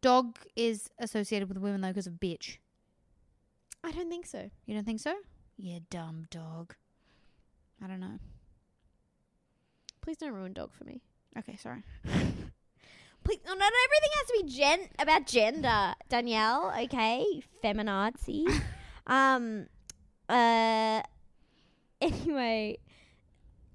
dog is associated with women though because of bitch. I don't think so. You don't think so? Yeah, dumb dog. I don't know. Please don't ruin dog for me. Okay, sorry. Please, no, not everything has to be gen about gender, Danielle. Okay, feminazi. um, uh, anyway,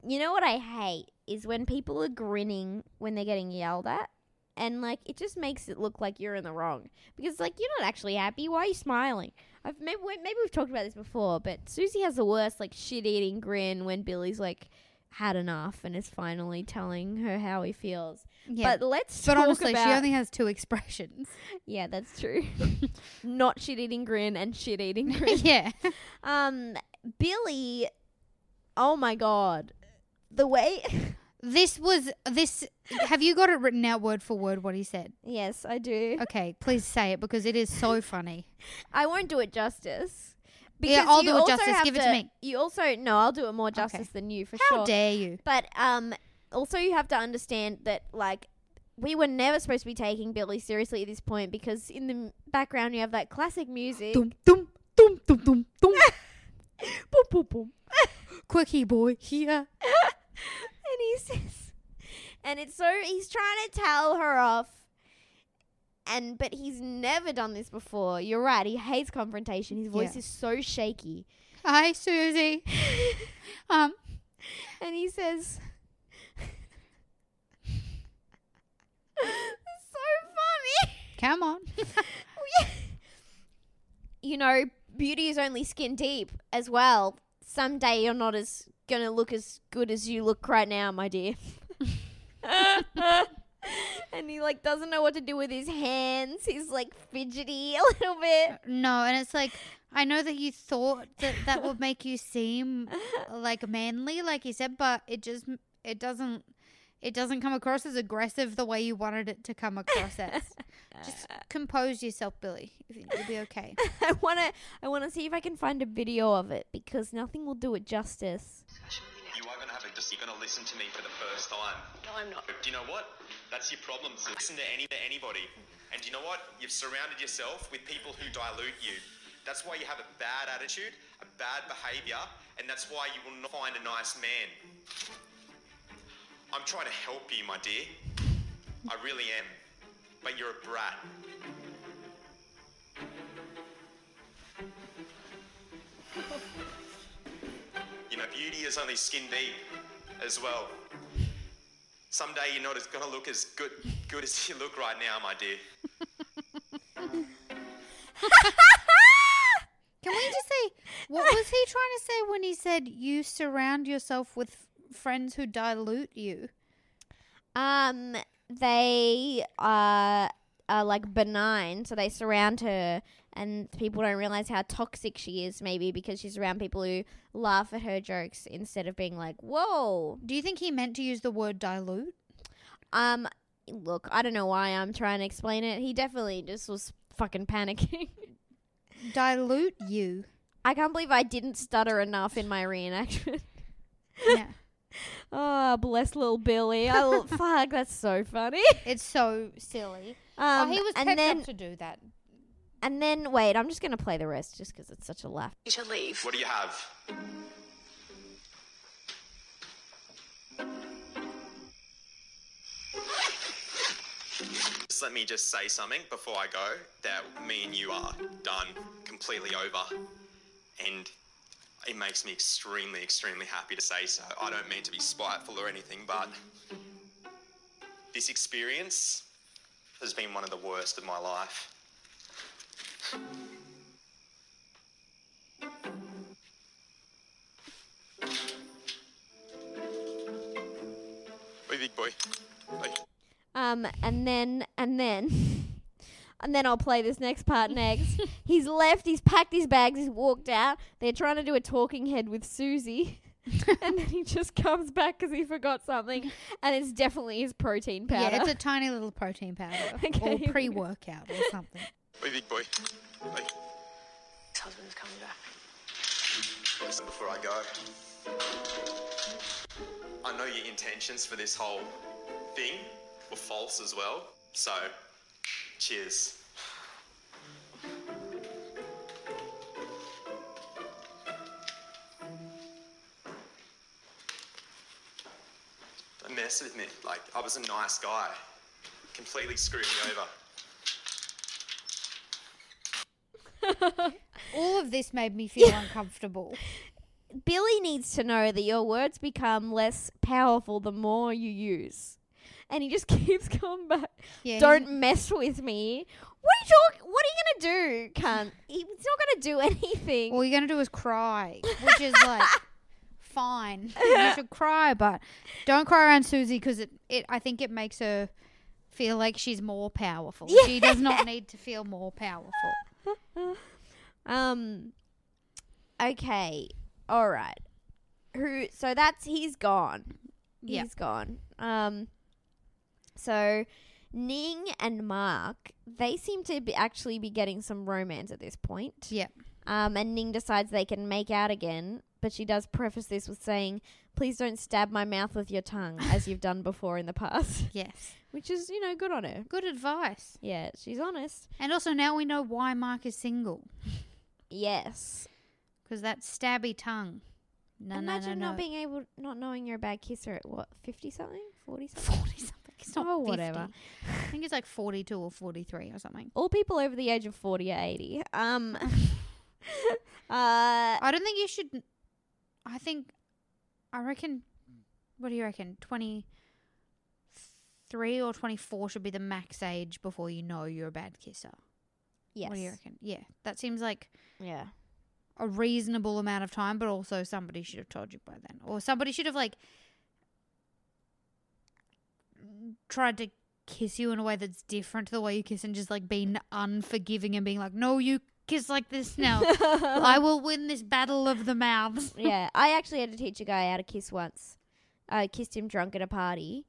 you know what I hate is when people are grinning when they're getting yelled at, and like it just makes it look like you're in the wrong because like you're not actually happy. Why are you smiling? I've maybe maybe we've talked about this before, but Susie has the worst like shit eating grin when Billy's like had enough and is finally telling her how he feels. Yeah. But let's But, honestly, she only has two expressions. yeah, that's true. Not shit eating grin and shit eating grin. yeah. um, Billy, oh my god, the way. This was this. Have you got it written out word for word what he said? yes, I do. Okay, please say it because it is so funny. I won't do it justice. Yeah, I'll do it justice. Give it to me. You also no, I'll do it more justice than you for How sure. How dare you? But um, also you have to understand that like we were never supposed to be taking Billy seriously at this point because in the background you have that classic music. Dum dum dum dum dum dum. boom, boom, boom. Quirky boy here. and he says, and it's so he's trying to tell her off, and but he's never done this before. You're right. He hates confrontation. His voice Yeah. is so shaky, Hi, Susie. Um, and he says, so funny." come on. you know, beauty is only skin deep as well. Someday you're not as gonna look as good as you look right now, my dear. and he like doesn't know what to do with his hands. He's like fidgety a little bit. Uh, no, and it's like I know that you thought that that would make you seem like manly, like you said, but it just it doesn't. it doesn't come across as aggressive the way you wanted it to come across as. Just uh, compose yourself, Billy. You- You'll be okay. I wanna I wanna see if I can find a video of it because nothing will do it justice. You are going to have a just. You're going to listen to me for the first time. No, I'm not. Do you know what? That's your problem. So listen to any to anybody. And do you know what? You've surrounded yourself with people who dilute you. That's why you have a bad attitude, a bad behaviour, and that's why you will not find a nice man. I'm trying to help you, my dear. I really am. But you're a brat. You know, beauty is only skin deep as well. Someday you're not as gonna look as good good as you look right now, my dear. Can we just say what was he trying to say when he said you surround yourself with friends who dilute you? Um, they are are like benign, so they surround her, and people don't realize how toxic she is. Maybe because she's around people who laugh at her jokes instead of being like, "Whoa." Do you think he meant to use the word dilute? Um, look, I don't know why I'm trying to explain it. He definitely just was fucking panicking. Dilute you. I can't believe I didn't stutter enough in my reenactment. Yeah. oh, bless little Billy. I l- fuck, that's so funny. It's so silly. Um, oh, he was and pepped then up to do that. and then wait, I'm just gonna play the rest just because it's such a laugh. You should leave. What do you have? Just let me just say something before I go that me and you are done, completely over. And it makes me extremely, extremely happy to say so. I don't mean to be spiteful or anything, but this experience has been one of the worst of my life. Oi, big boy. Oi. Um, and then and then and then I'll play this next part next. he's left. He's packed his bags. He's walked out. They're trying to do a talking head with Susie. and then he just comes back because he forgot something, and it's definitely his protein powder. Yeah, it's a tiny little protein powder Okay. or pre-workout or something. Oi, big boy. Oi. His husband's coming back. Listen before I go. I know your intentions for this whole thing were false as well. So, cheers. Don't mess with me. Like, I was a nice guy. Completely screwed me over. All of this made me feel uncomfortable. Billy needs to know that your words become less powerful the more you use. And he just keeps coming back. Yeah, Don't mess with me. What are you talk- What are you gonna do, cunt? He's not gonna do anything. All you're gonna do is cry, which is like fine. You should cry, but don't cry around Susie because it, it. I think it makes her feel like she's more powerful. She does not need to feel more powerful. Um. Okay. All right. Who? So that's he's gone. Yep. He's gone. Um. So, Ning and Mark, they seem to be actually be getting some romance at this point. Yeah. Um, and Ning decides they can make out again, but she does preface this with saying, "Please don't stab my mouth with your tongue, as you've done before in the past." Yes. Which is, you know, good on her. Good advice. Yeah, she's honest. And also now we know why Mark is single Yes. because that stabby tongue. No, Imagine no, no, not being able, not knowing you're a bad kisser at what, fifty something, forty something. forty something. It's not Oh, 50. whatever. I think it's like forty-two or forty-three or something. All people over the age of forty are eighty. Um. uh. I don't think you should. I think, I reckon. What do you reckon? Twenty-three or twenty-four should be the max age before you know you're a bad kisser. Yes. What do you reckon? Yeah, that seems like Yeah. a reasonable amount of time, but also somebody should have told you by then, or somebody should have like tried to kiss you in a way that's different to the way you kiss, and just like being unforgiving and being like, "No, you kiss like this now. I will win this battle of the mouths." yeah. I actually had to teach a guy how to kiss once. I kissed him drunk at a party,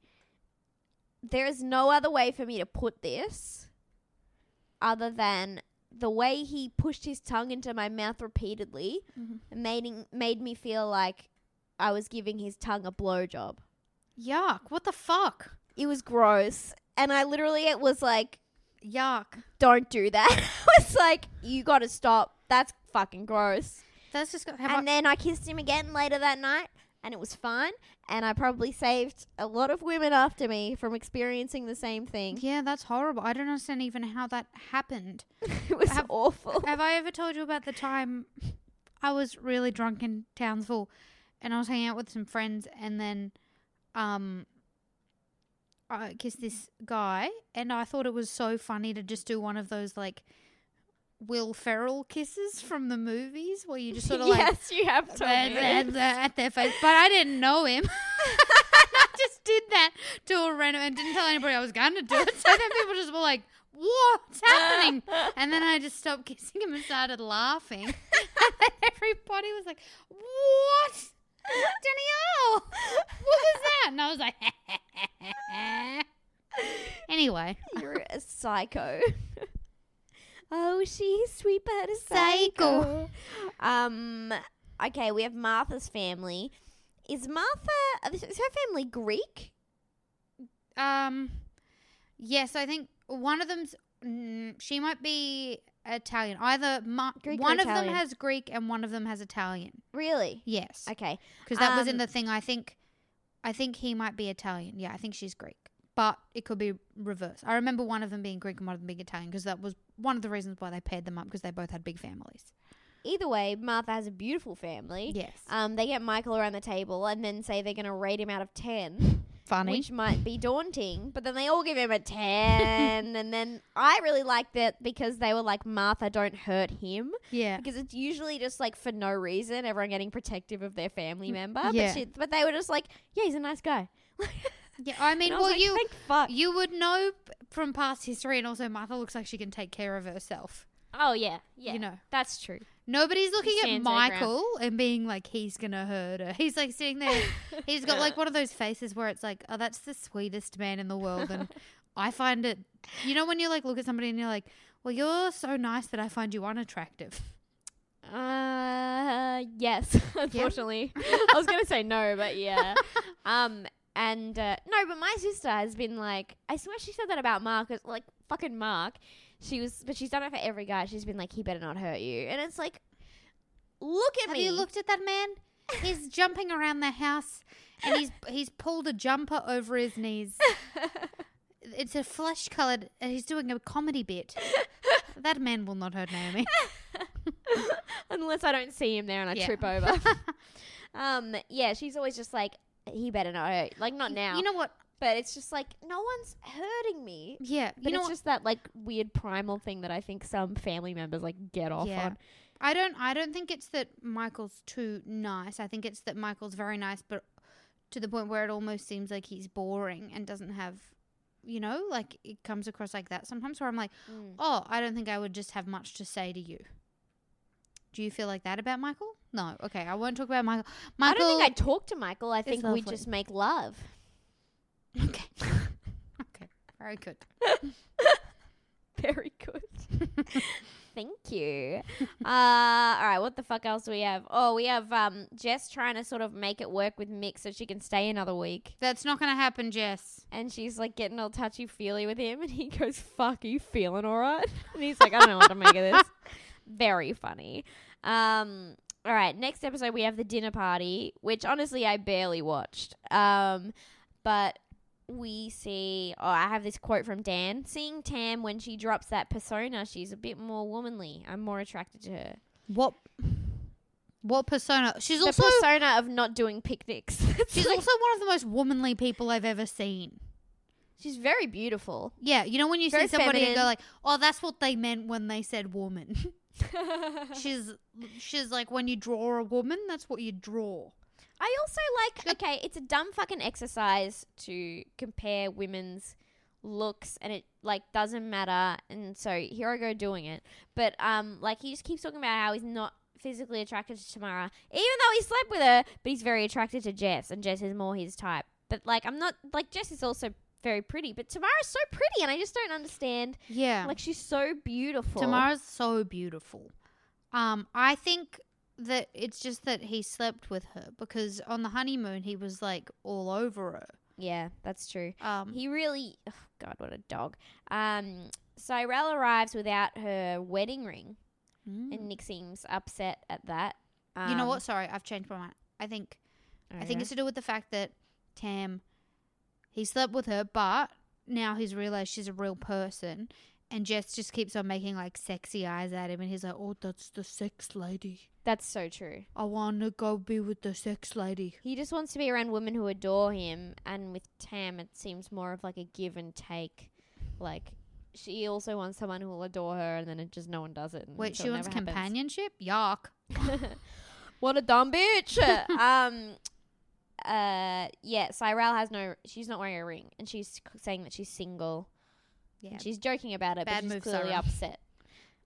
there is no other way for me to put this other than the way he pushed his tongue into my mouth repeatedly Mhm. made made me feel like I was giving his tongue a blowjob. Yuck! What the fuck? It was gross, and I literally it was like, Yuck! "Don't do that." I was like, "You got to stop. That's fucking gross." That's just. Have and then I kissed him again later that night, and it was fine. And I probably saved a lot of women after me from experiencing the same thing. yeah, that's horrible. I don't understand even how that happened. it was Have- awful. Have I ever told you about the time I was really drunk in Townsville and I was hanging out with some friends and then um I kissed this guy and I thought it was so funny to just do one of those like Will Ferrell kisses from the movies where you just sort of like yes, you have to at, at- at their face, but I didn't know him. I just did that to a random and didn't tell anybody I was going to do it. So then people just were like, "What's happening?" And then I just stopped kissing him and started laughing. and everybody was like, "What, Danielle? What was that?" And I was like, "Anyway, You're a psycho. oh, she's sweet but a Psycho. psycho. Um. Okay, we have Martha's family. Is Martha? Is her family Greek? um, yes, I think one of them's mm, she might be Italian. Either Ma- Greek one of them Italian? has Greek and one of them has Italian. Really? Yes, Okay. because that was in um, the thing. I think, I think he might be Italian. Yeah, I think she's Greek, but it could be reverse. I remember one of them being Greek and one of them being Italian because that was one of the reasons why they paired them up because they both had big families. Either way, Martha has a beautiful family. Yes, Um, they get Michael around the table and then say they're going to rate him out of 10, funny. which might be daunting, but then they all give him a 10. and then I really like that because they were like, Martha, don't hurt him. yeah, Because it's usually just like for no reason, everyone getting protective of their family mm, member. yeah. But, she, but they were just like, yeah, he's a nice guy. yeah. I mean, I well, like, you you would know from past history, and also Martha looks like she can take care of herself. Oh, yeah. Yeah. You know, That's true. Nobody's looking at stands her ground. Michael and being like, he's gonna hurt her. He's like sitting there. he's got like one of those faces where it's like, oh, that's the sweetest man in the world. And I find it, you know, when you like look at somebody and you're like, well, you're so nice that I find you unattractive. Uh, yes. Unfortunately, I was gonna say no, but yeah. um, and uh, no, but my sister has been like, I swear she said that about Mark. it's Like fucking Mark, she was, but she's done it for every guy. She's been like, he better not hurt you, and it's like, look at Have me. you looked at that man? He's jumping around the house and he's he's pulled a jumper over his knees. It's a flesh colored, and he's doing a comedy bit. That man will not hurt Naomi. Unless I don't see him there and I Yeah. trip over. um, yeah, she's always just like, he better not hurt. Like not now, You know what? But it's just like no one's hurting me. Yeah, But you know it's what? just that like weird primal thing that I think some family members like get off Yeah. on. I don't I don't think it's that Michael's too nice. I think it's that Michael's very nice but to the point where it almost seems like he's boring and doesn't have you know, like it comes across like that sometimes where I'm like, Mm. "Oh, I don't think I would just have much to say to you." Do you feel like that about Michael? No. Okay, I won't talk about Michael. Michael I don't think I talk to Michael. I think we just make love. Okay. okay. Very good. Very good. Thank you. uh, all right, what the fuck else do we have? Oh, we have um, Jess trying to sort of make it work with Mick so she can stay another week. That's not going to happen, Jess. And she's like getting all touchy feely with him, and he goes, "Fuck, are you feeling all right?" And he's like, "I don't know what to make of this." Very funny. Um, all right, next episode we have the dinner party, which honestly I barely watched. Um, but we see. Oh, I have this quote from Dan: "Seeing Tam when she drops that persona, she's a bit more womanly. I'm more attracted to her." What what persona? She's The also persona of not doing picnics. She's like- also one of the most womanly people I've ever seen. she's very beautiful. Yeah, you know when you Very see somebody and go feminine. like, "Oh, that's what they meant when they said woman." she's she's like when you draw a woman, that's what you draw. I also like okay, it's a dumb fucking exercise to compare women's looks and it like doesn't matter and so here I go doing it. But um like he just keeps talking about how he's not physically attracted to Tamara, even though he slept with her, but he's very attracted to Jess and Jess is more his type. But like I'm not like Jess is also very pretty. But Tamara's so pretty, and I just don't understand. Yeah. Like she's so beautiful. Tamara's so beautiful. Um, I think that it's just that he slept with her because on the honeymoon he was like all over her. Yeah, that's true. Um, He really, oh God, what a dog. Um, Cyrell arrives without her wedding ring, and Nick seems upset at that. Um, Mm. you know what? Sorry, I've changed my mind. I think I think it's to do with the fact that Tam he slept with her, but now he's realized she's a real person. And Jess just keeps on making like sexy eyes at him, and he's like, "Oh, that's the sex lady. that's so true. I want to go be with the sex lady." He just wants to be around women who adore him, and with Tam, it seems more of like a give and take. Like she also wants someone who will adore her, and then it just no one does it. and Wait, she it wants happens. companionship? Yuck. what a dumb bitch. um, uh, yeah, Cyrell has no. She's not wearing a ring, and she's c- saying that she's single. Yeah. She's joking about it, Bad but she's clearly upset.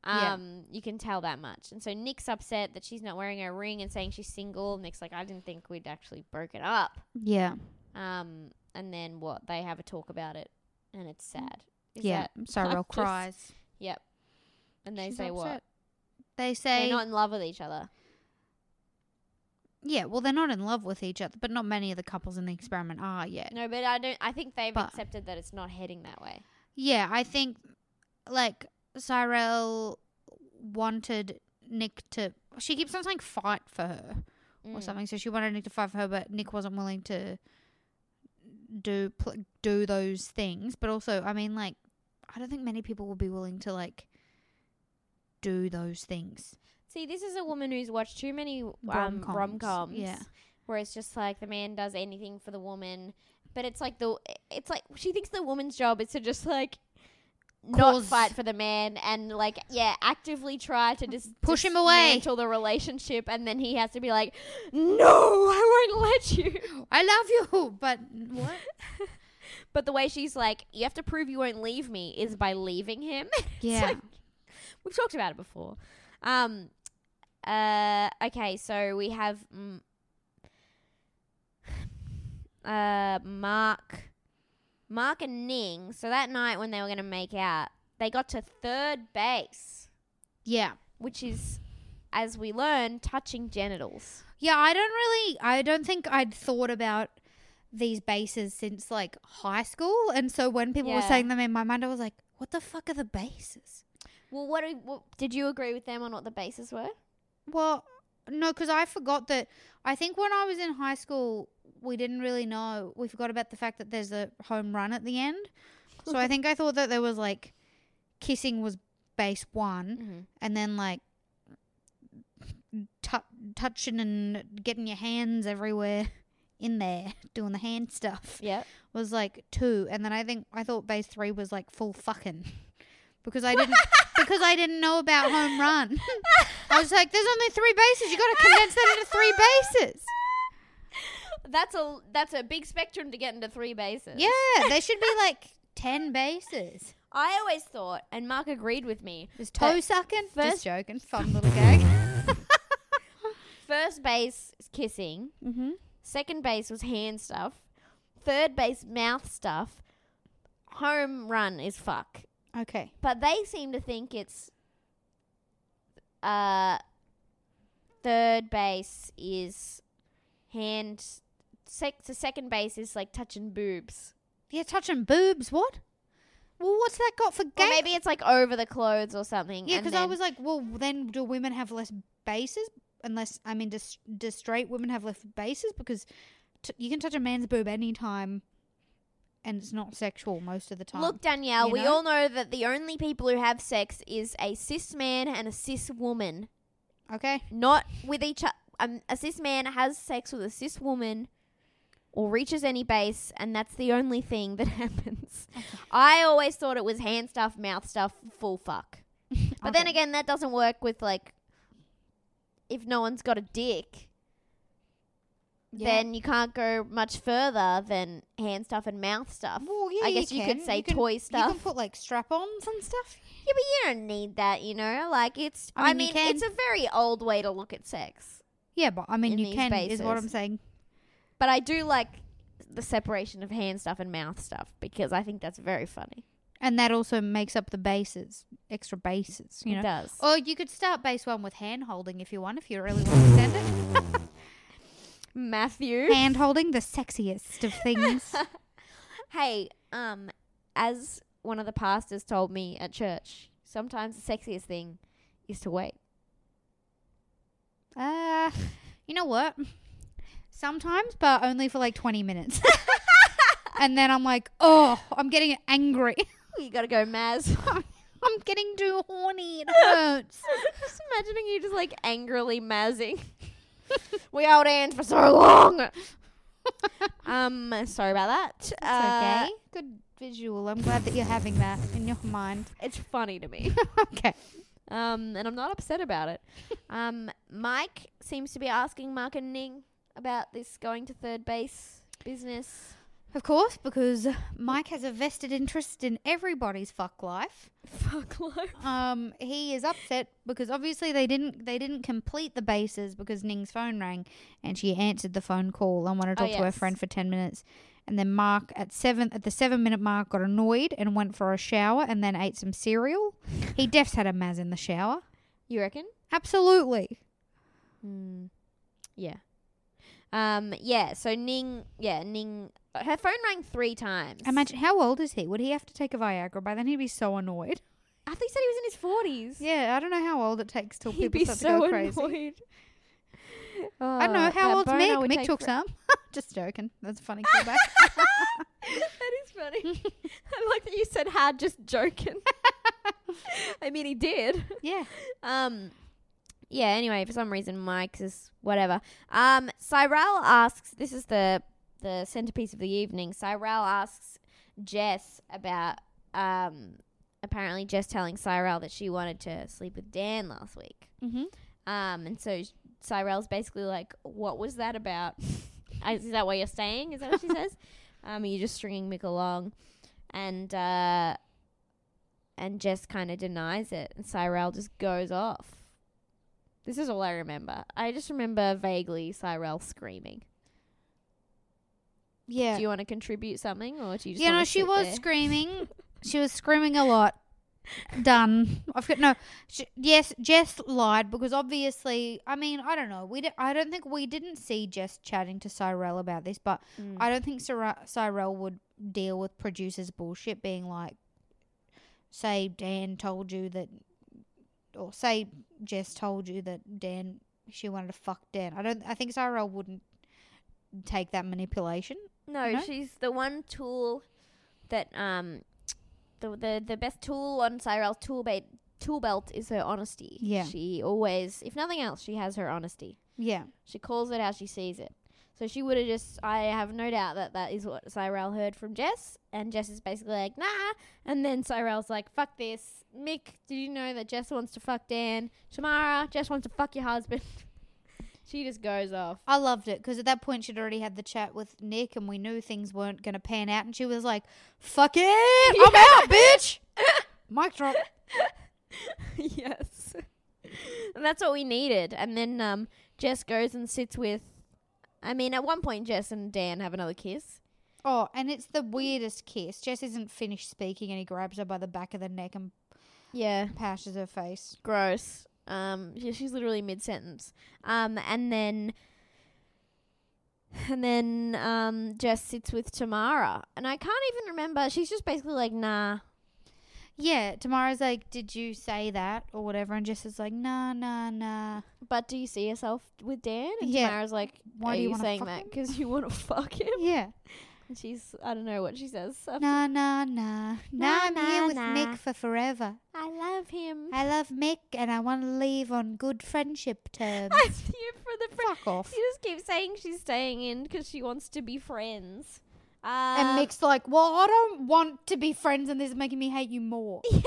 Yeah. Um, you can tell that much. And so Nick's upset that she's not wearing a ring and saying she's single. Nick's like, I didn't think we'd actually broken up. Yeah. Um, and then what? They have a talk about it, and it's sad. Is yeah. that- Cyrell just- cries. Yep. And they She's say what? upset. They say They're not in love with each other. Yeah, well they're not in love with each other, but not many of the couples in the experiment are yet. No, but I don't. I think they've But- accepted that it's not heading that way. Yeah, I think like Cyrell wanted Nick to she keeps on saying fight for her or Mm. something. So she wanted Nick to fight for her, but Nick wasn't willing to do pl- do those things. But also, I mean, like, I don't think many people will be willing to like do those things. See, this is a woman who's watched too many um, Rom-coms, rom coms. yeah. Where it's just like the man does anything for the woman, but it's like the it's like she thinks the woman's job is to just like not Cause- fight for the man and like yeah actively try to just Push him away. dismantle the relationship and then he has to be like no I won't let you I love you, but what? but the way she's like you have to prove you won't leave me is by leaving him Yeah. like- we've talked about it before um uh okay so we have mm, uh mark mark and ning so that night when they were going to make out they got to third base yeah. which is as we learn touching genitals Yeah, I don't really. I don't think I'd thought about these bases since like high school, and so when people were saying them in my mind, I was like, "What the fuck are the bases?" well what, do, what did you agree with them on what the bases were Well, no, because I forgot that. I think when I was in high school, we didn't really know. We forgot about the fact that there's a home run at the end. So I think I thought that there was like kissing was base one, mm-hmm. and then like tou touching and getting your hands everywhere in there, doing the hand stuff yeah was like two, and then I think I thought base three was like full fucking because I didn't because I didn't know about home run. I was like, "There's only three bases. You got to condense that into three bases." that's a that's a big spectrum to get into three bases Yeah, there should be like ten bases. I always thought, and Mark agreed with me, Is toe sucking? first- Just joking. Fun little gag. first base is kissing, mm-hmm. second base was hand stuff, third base mouth stuff, home run is fuck. Okay. But they seem to think it's uh third base is hand sec the second base is like touching boobs. Yeah, touching boobs. What? Well, what's that got for Or gay? maybe it's like over the clothes or something. Yeah, because I was like, well, then do women have less bases? Unless I mean, does, does straight women have less bases? Because t- you can touch a man's boob anytime, and it's not sexual most of the time. Look, Danielle, you we know? all know that the only people who have sex is a cis man and a cis woman. okay, Not with each other. Um, a cis man has sex with a cis woman or reaches any base, and that's the only thing that happens. I always thought it was hand stuff, mouth stuff, full fuck. But then again, that doesn't work with like if no one's got a dick. Yeah. Then you can't go much further than hand stuff and mouth stuff. Well, yeah, I guess you, could can. say can, toy stuff. You can put like strap-ons and stuff. Yeah, but you don't need that, you know. Like it's. I I mean, it's a very old way to look at sex. Yeah, but I mean, you can is what I'm saying. But I do like the separation of hand stuff and mouth stuff because I think that's very funny. And that also makes up the bases, extra bases, you it know. does. Or you could start base one with hand holding if you want, if you really want to extend it. Matthew. hand holding, the sexiest of things. Hey, um, as one of the pastors told me at church, sometimes the sexiest thing is to wait. Uh, you know what? Sometimes, but only for like 20 minutes. and then I'm like, oh, I'm getting angry. You gotta go, Maz. I'm getting too horny. It hurts. just imagining you just like angrily mazzing. we held hands for so long. um, sorry about that. It's Uh, okay. Good visual. I'm glad that you're having that in your mind. It's funny to me. okay. Um, and I'm not upset about it. um, Mike seems to be asking Mark and Ning about this going to third base business. Of course, because Mike has a vested interest in everybody's fuck life. Fuck life. Um, he is upset because obviously they didn't they didn't complete the bases because Ning's phone rang and she answered the phone call and wanted to Oh, talk to her friend for ten minutes. And then Mark at seven at the seven minute mark got annoyed and went for a shower and then ate some cereal. he defs had a Maz in the shower. You reckon? Absolutely. Hmm. Yeah. Um. Yeah. So Ning. Yeah. Ning. Her phone rang three times. Imagine how old is he? Would he have to take a Viagra by then? He'd be so annoyed. I think he said he was in his forties. Yeah, I don't know how old it takes till He'd people be start so to go crazy. annoyed. I don't know Uh, how old's would Mick took some. Just joking. That's a funny callback. that is funny. I like that you said had just joking. I mean, he did. yeah. Um, yeah. Anyway, for some reason, Mike's is whatever. Um, Cyrell asks. This is the the centerpiece of the evening. Cyrell asks Jess about um. Apparently, Jess telling Cyrell that she wanted to sleep with Dan last week. Mm-hmm. Um, and so Cyrell's basically like, "What was that about? is that what you're saying? Is that what she says? Um, are you just stringing Mick along?" And uh, and Jess kind of denies it, and Cyrell just goes off. This is all I remember. I just remember vaguely Cyrell screaming. Yeah. Do you want to contribute something, or do you just yeah, no, she was there? screaming. she was screaming a lot. Done. I've got no. Sh yes, Jess lied because obviously, I mean, I don't know. We di- I don't think we didn't see Jess chatting to Cyrell about this, but Mm. I don't think Cyra- Cyrell would deal with producers' bullshit being like, say Dan told you that, or say Jess told you that Dan she wanted to fuck Dan. I don't. I think Cyrell wouldn't take that manipulation. No, know? she's the one tool that um the the, the best tool on Cyrell's tool belt tool belt is her honesty. Yeah. She always if nothing else, she has her honesty. Yeah. She calls it how she sees it. So she would have just I have no doubt that that is what Cyrell heard from Jess and Jess is basically like, "Nah." And then Cyrell's like, "Fuck this. Mick, did you know that Jess wants to fuck Dan? Tamara, Jess wants to fuck your husband." she just goes off. I loved it because at that point she'd already had the chat with Nick and we knew things weren't going to pan out. And she was like, fuck it, I'm out, bitch. Mic drop. yes. And that's what we needed. And then um, Jess goes and sits with. I mean, at one point, Jess and Dan have another kiss. Oh, and it's the weirdest kiss. Jess isn't finished speaking and he grabs her by the back of the neck and Yeah. pashes her face. Gross. Um, yeah, she's literally mid sentence. Um, and then. And then um, Jess sits with Tamara. And I can't even remember. She's just basically like, nah. Yeah, Tamara's like, did you say that or whatever? And Jess is like, nah, nah, nah. But do you see yourself with Dan? And Yeah. Tamara's like, Why are do you you saying that because you want to fuck him? Yeah. And she's, I don't know what she says. Nah, nah, nah. Nah, Nah, I'm here with nah. Mick for forever. I love him. I love Mick and I want to leave on good friendship terms. I'm here for the friend. Fuck off. She just keeps saying she's staying in because she wants to be friends. Uh, And Mick's like, well, I don't want to be friends, and this is making me hate you more. yeah,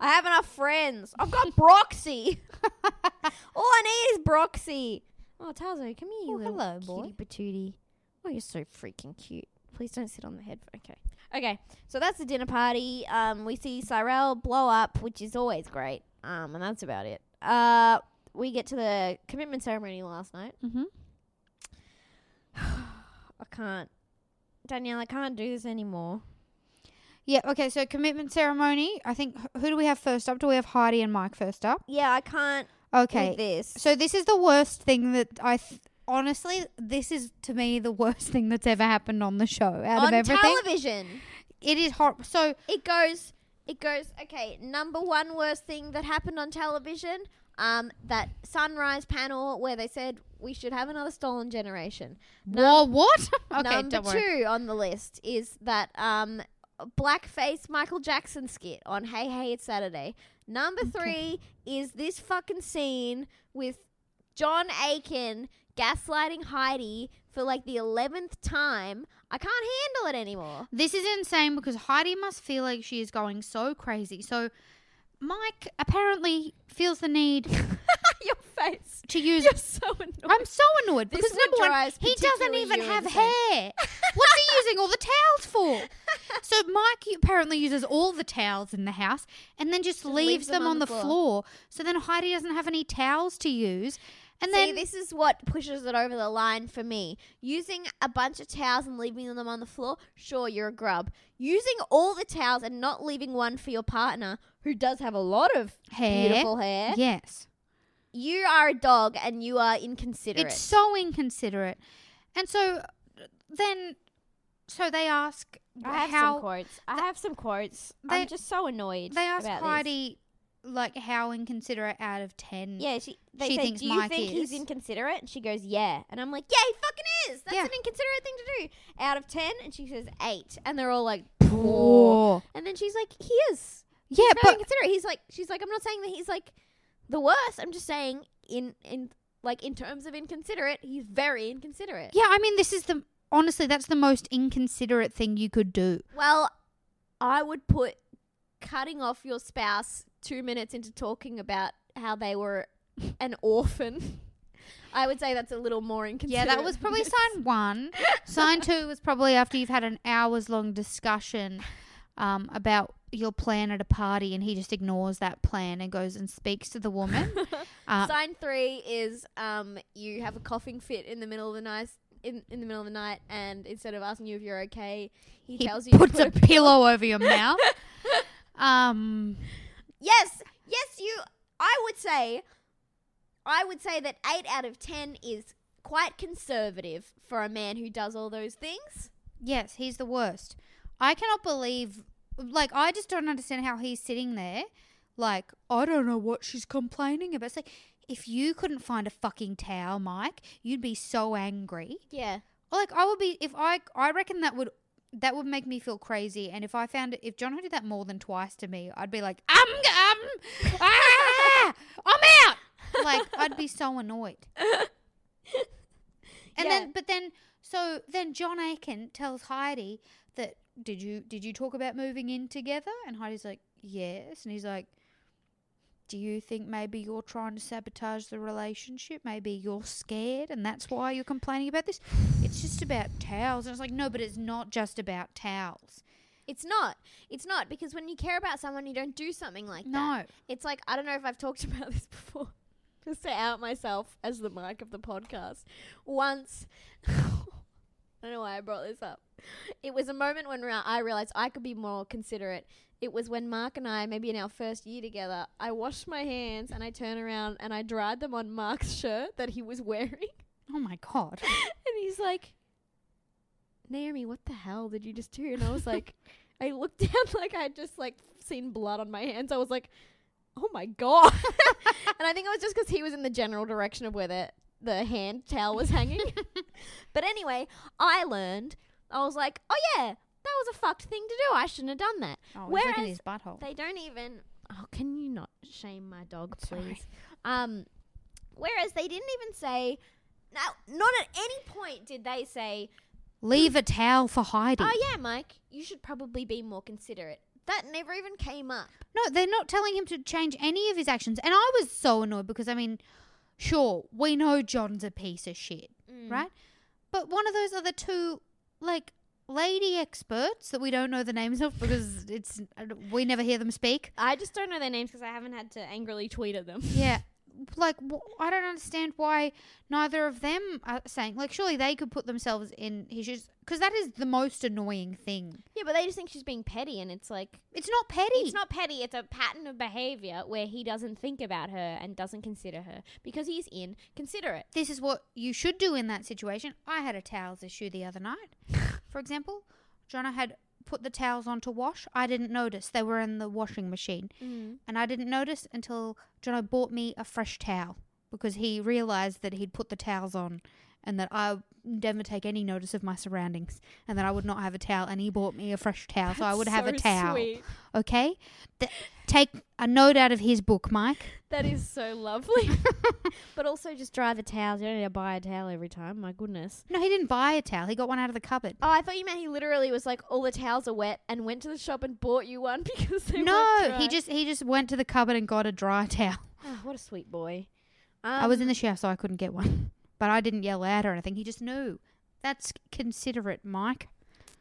I have enough friends. I've got Broxy. All I need is Broxy. Oh, Tazo, come here, you Oh, little hello, boy. cutie patootie. Oh, you're so freaking cute. Please don't sit on the head. Okay. Okay, so that's the dinner party. Um, we see Cyrell blow up, which is always great. Um, and that's about it. Uh, we get to the commitment ceremony last night. Mm-hmm. I can't. Danielle, I can't do this anymore. Yeah. Okay. So commitment ceremony. I think who do we have first up? Do we have Heidi and Mike first up? Yeah, I can't Okay. with this. So this is the worst thing that I th- honestly. This is to me the worst thing that's ever happened on the show out on of everything. television, It is hot. So it goes. It goes. Okay, number one worst thing that happened on television. Um, that sunrise panel where they said we should have another stolen generation. wha- what? okay. Number don't worry. two on the list is that um, blackface Michael Jackson skit on Hey Hey It's Saturday. Number three is this fucking scene with John Aiken gaslighting Heidi for like the eleventh time. I can't handle it anymore. This is insane because Heidi must feel like she is going so crazy. So Mike apparently feels the need Your face. to use. You're so annoyed. I'm so annoyed This because number one, he doesn't particularly even you have hair. What's he using all the towels for? So Mike apparently uses all the towels in the house and then just, leaves, them, on, the floor. So then Heidi doesn't have any towels to use. And See, then this is what pushes it over the line for me. Using a bunch of towels and leaving them on the floor, sure, you're a grub. Using all the towels and not leaving one for your partner, who does have a lot of hair. beautiful hair, Yes. you are a dog and you are inconsiderate. It's so inconsiderate. And so then, so they ask I have how some quotes. I have some quotes. They- I'm just so annoyed. they ask about this. Heidi like how inconsiderate out of ten. Yeah, she. They she say, thinks "Do you Mike think he's inconsiderate?" And she goes, "Yeah." And I'm like, "Yeah, he fucking is. That's Yeah. an inconsiderate thing to do." Out of ten, and she says eight, and they're all like, Poor. And then she's like, "He is." Yeah, very but inconsiderate. He's like, she's like, I'm not saying that he's like the worst. I'm just saying in in like in terms of inconsiderate, he's very inconsiderate. yeah, I mean, this is the honestly, that's the most inconsiderate thing you could do. Well, I would put cutting off your spouse two minutes into talking about how they were an orphan. I would say that's a little more inconsistent. Yeah, that was probably sign one. sign two was probably after you've had an hours long discussion um, about your plan at a party, and he just ignores that plan and goes and speaks to the woman. Uh, Sign three is um you have a coughing fit in the middle of the night in, in the middle of the night and instead of asking you if you're okay, he, he tells you puts put a pillow over your mouth. Um, Yes, yes, you. I would say, I would say that eight out of ten is quite conservative for a man who does all those things. yes, he's the worst. I cannot believe, like, I just don't understand how he's sitting there. Like, I don't know what she's complaining about. It's like, if you couldn't find a fucking towel, Mike, you'd be so angry. Yeah, Like, I would be, if I, I reckon that would, that would make me feel crazy. And if I found it, if John did that more than twice to me, I'd be like, um, um, ah, I'm out. Like, I'd be so annoyed. And Yeah. then, but then, so then John Aiken tells Heidi that did you did you talk about moving in together? And Heidi's like, yes. And he's like, do you think maybe you're trying to sabotage the relationship? Maybe you're scared, and that's why you're complaining about this. It's just about towels. And it's like, no, but it's not just about towels. it's not. It's not because when you care about someone, you don't do something like that. No. It's like I don't know if I've talked about this before. Just to out myself as the mic of the podcast. Once, I don't know why I brought this up. It was a moment when I realized I could be more considerate. It was when Mark and I, maybe in our first year together, I washed my hands and I turn around and I dried them on Mark's shirt that he was wearing. Oh my god. And he's like, Naomi, what the hell did you just do? And I was like, I looked down like I had just like seen blood on my hands. I was like, oh my god. and I think it was just because he was in the general direction of where the the hand towel was hanging. but anyway, I learned. I was like, oh yeah, that was a fucked thing to do. I shouldn't have done that. Oh, he's looking at Whereas his butthole. they don't even. Oh, can you not shame my dog, Sorry. please? Um, whereas they didn't even say. No, not at any point did they say, Leave a towel for Heidi. "Oh yeah, Mike, you should probably be more considerate." That never even came up. No, they're not telling him to change any of his actions. And I was so annoyed because, I mean, sure, we know John's a piece of shit, Mm. right? But one of those other two, like, lady experts that we don't know the names of because it's we never hear them speak. I just don't know their names because I haven't had to angrily tweet at them. Yeah. like wh- I don't understand why neither of them are saying like surely they could put themselves in his shoes because that is the most annoying thing. Yeah, but they just think she's being petty, and it's like It's not petty. it's not petty. It's a pattern of behavior where he doesn't think about her and doesn't consider her because he's inconsiderate. this is what you should do in that situation. I had a towels issue the other night, for example. Jono had put the towels on to wash. I didn't notice they were in the washing machine, Mm. and I didn't notice until Jono bought me a fresh towel because he realized that he'd put the towels on. And that I never take any notice of my surroundings, and that I would not have a towel. And he bought me a fresh towel, so I would have a towel. Okay, Th- take a note out of his book, Mike. That is so lovely. but also just dry the towels. You don't need to buy a towel every time. My goodness. No, he didn't buy a towel. He got one out of the cupboard. Oh, I thought you meant he literally was like, all the towels are wet, and went to the shop and bought you one because they no, he just he just went to the cupboard and got a dry towel. Oh, what a sweet boy. I was in Um, the shower, so I couldn't get one. But I didn't yell out or anything. He just knew. That's considerate, Mike.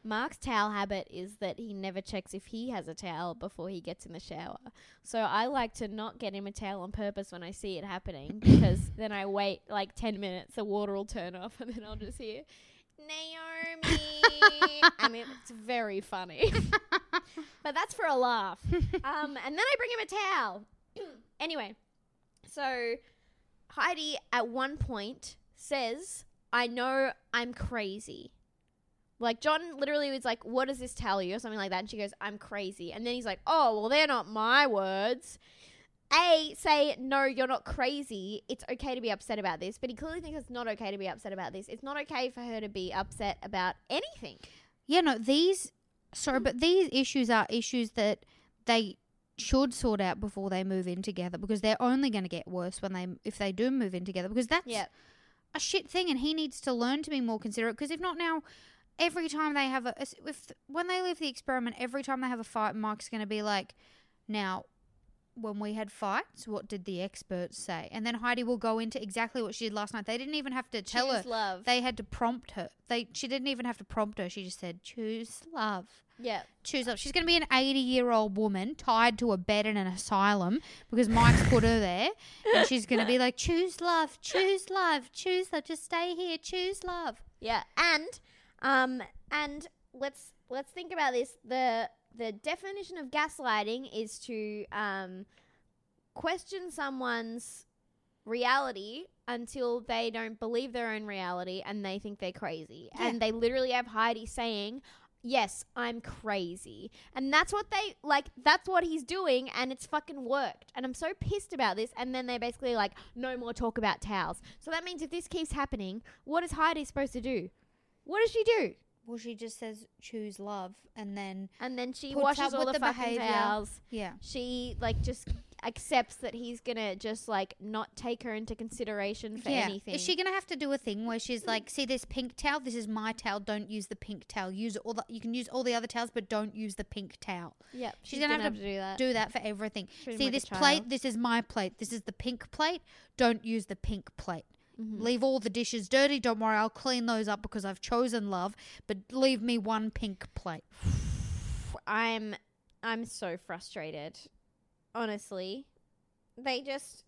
Mark's towel habit is that he never checks if he has a towel before he gets in the shower. So I like to not get him a towel on purpose when I see it happening because then I wait like 10 minutes, the water will turn off, and then I'll just hear, Naomi. I mean, it's very funny. but that's for a laugh. Um, and then I bring him a towel. anyway, so Heidi at one point says, I know I'm crazy. Like John literally was like, "What does this tell you?" or something like that, and she goes, "I'm crazy." And then he's like, "Oh, well, they're not my words." A say, "No, you're not crazy. It's okay to be upset about this." But he clearly thinks it's not okay to be upset about this. It's not okay for her to be upset about anything. Yeah, no, these sorry, but these issues are issues that they should sort out before they move in together because they're only going to get worse when they if they do move in together because that's Yeah. a shit thing and he needs to learn to be more considerate because if not now every time they have a if when they leave the experiment every time they have a fight Mike's going to be like now when we had fights what did the experts say? And then Heidi will go into exactly what she did last night. They didn't even have to tell her. Choose love. they had to prompt her. They she didn't even have to prompt her. She just said choose love. Yeah. choose love. She's going to be an 80 year old woman tied to a bed in an asylum because Mike's put her there. And she's going to be like choose love choose love choose love. Just stay here. Choose love. Yeah, and um, and let's let's think about this. the The definition of gaslighting is to um, question someone's reality until they don't believe their own reality and they think they're crazy. Yeah. And they literally have Heidi saying. Yes, I'm crazy. And that's what they like that's what he's doing and it's fucking worked. And I'm so pissed about this and then they basically like no more talk about towels. So that means if this keeps happening, what is Heidi supposed to do? What does she do? Well she just says choose love and then And then she washes all the, the fucking yeah. She like just accepts that he's gonna just like not take her into consideration for yeah. anything. is she going to have to do a thing where she's like see this pink towel? This is my towel. Don't use the pink towel. Use all the you can use all the other towels but don't use the pink towel. Yeah, she's, gonna, have, to do that. do that for everything. Treat see like this plate? This is my plate. This is the pink plate. Don't use the pink plate Mhm. Leave all the dishes dirty. Don't worry, I'll clean those up because I've chosen love. But leave me one pink plate. I'm I'm so frustrated. Honestly. They just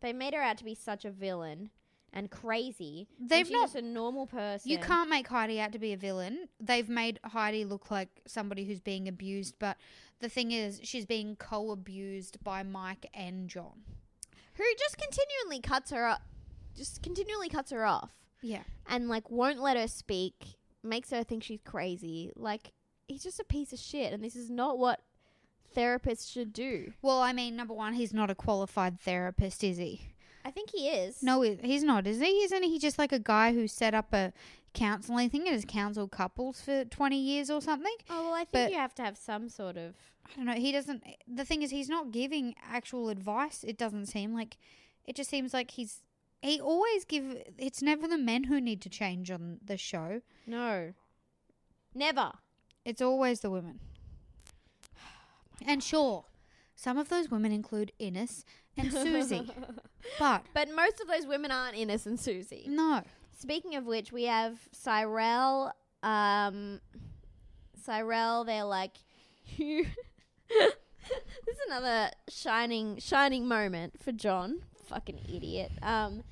they made her out to be such a villain and crazy. They've she's not- just a normal person. You can't make Heidi out to be a villain. They've made Heidi look like somebody who's being abused, but the thing is, she's being co-abused by Mike and John. who just continually cuts her up just continually cuts her off. Yeah, and like won't let her speak, makes her think she's crazy. Like he's just a piece of shit, and this is not what therapists should do. Well, I mean, number one, he's not a qualified therapist, is he? I think he is. No, he- he's not, is he? Isn't he just like a guy who set up a counseling thing and has counseled couples for 20 years or something? Oh well, I think But- you have to have some sort of. I don't know. He doesn't. The thing is, he's not giving actual advice. It doesn't seem like. It just seems like he's. He always give. It's never the men who need to change on the show. No. Never. It's always the women. And sure, some of those women include Ines and Susie, but But most of those women aren't Ines and Susie. no. Speaking of which, we have Cyrell. Um, Cyrell, they're like, you. this is another shining, shining moment for John. Fucking idiot. Um,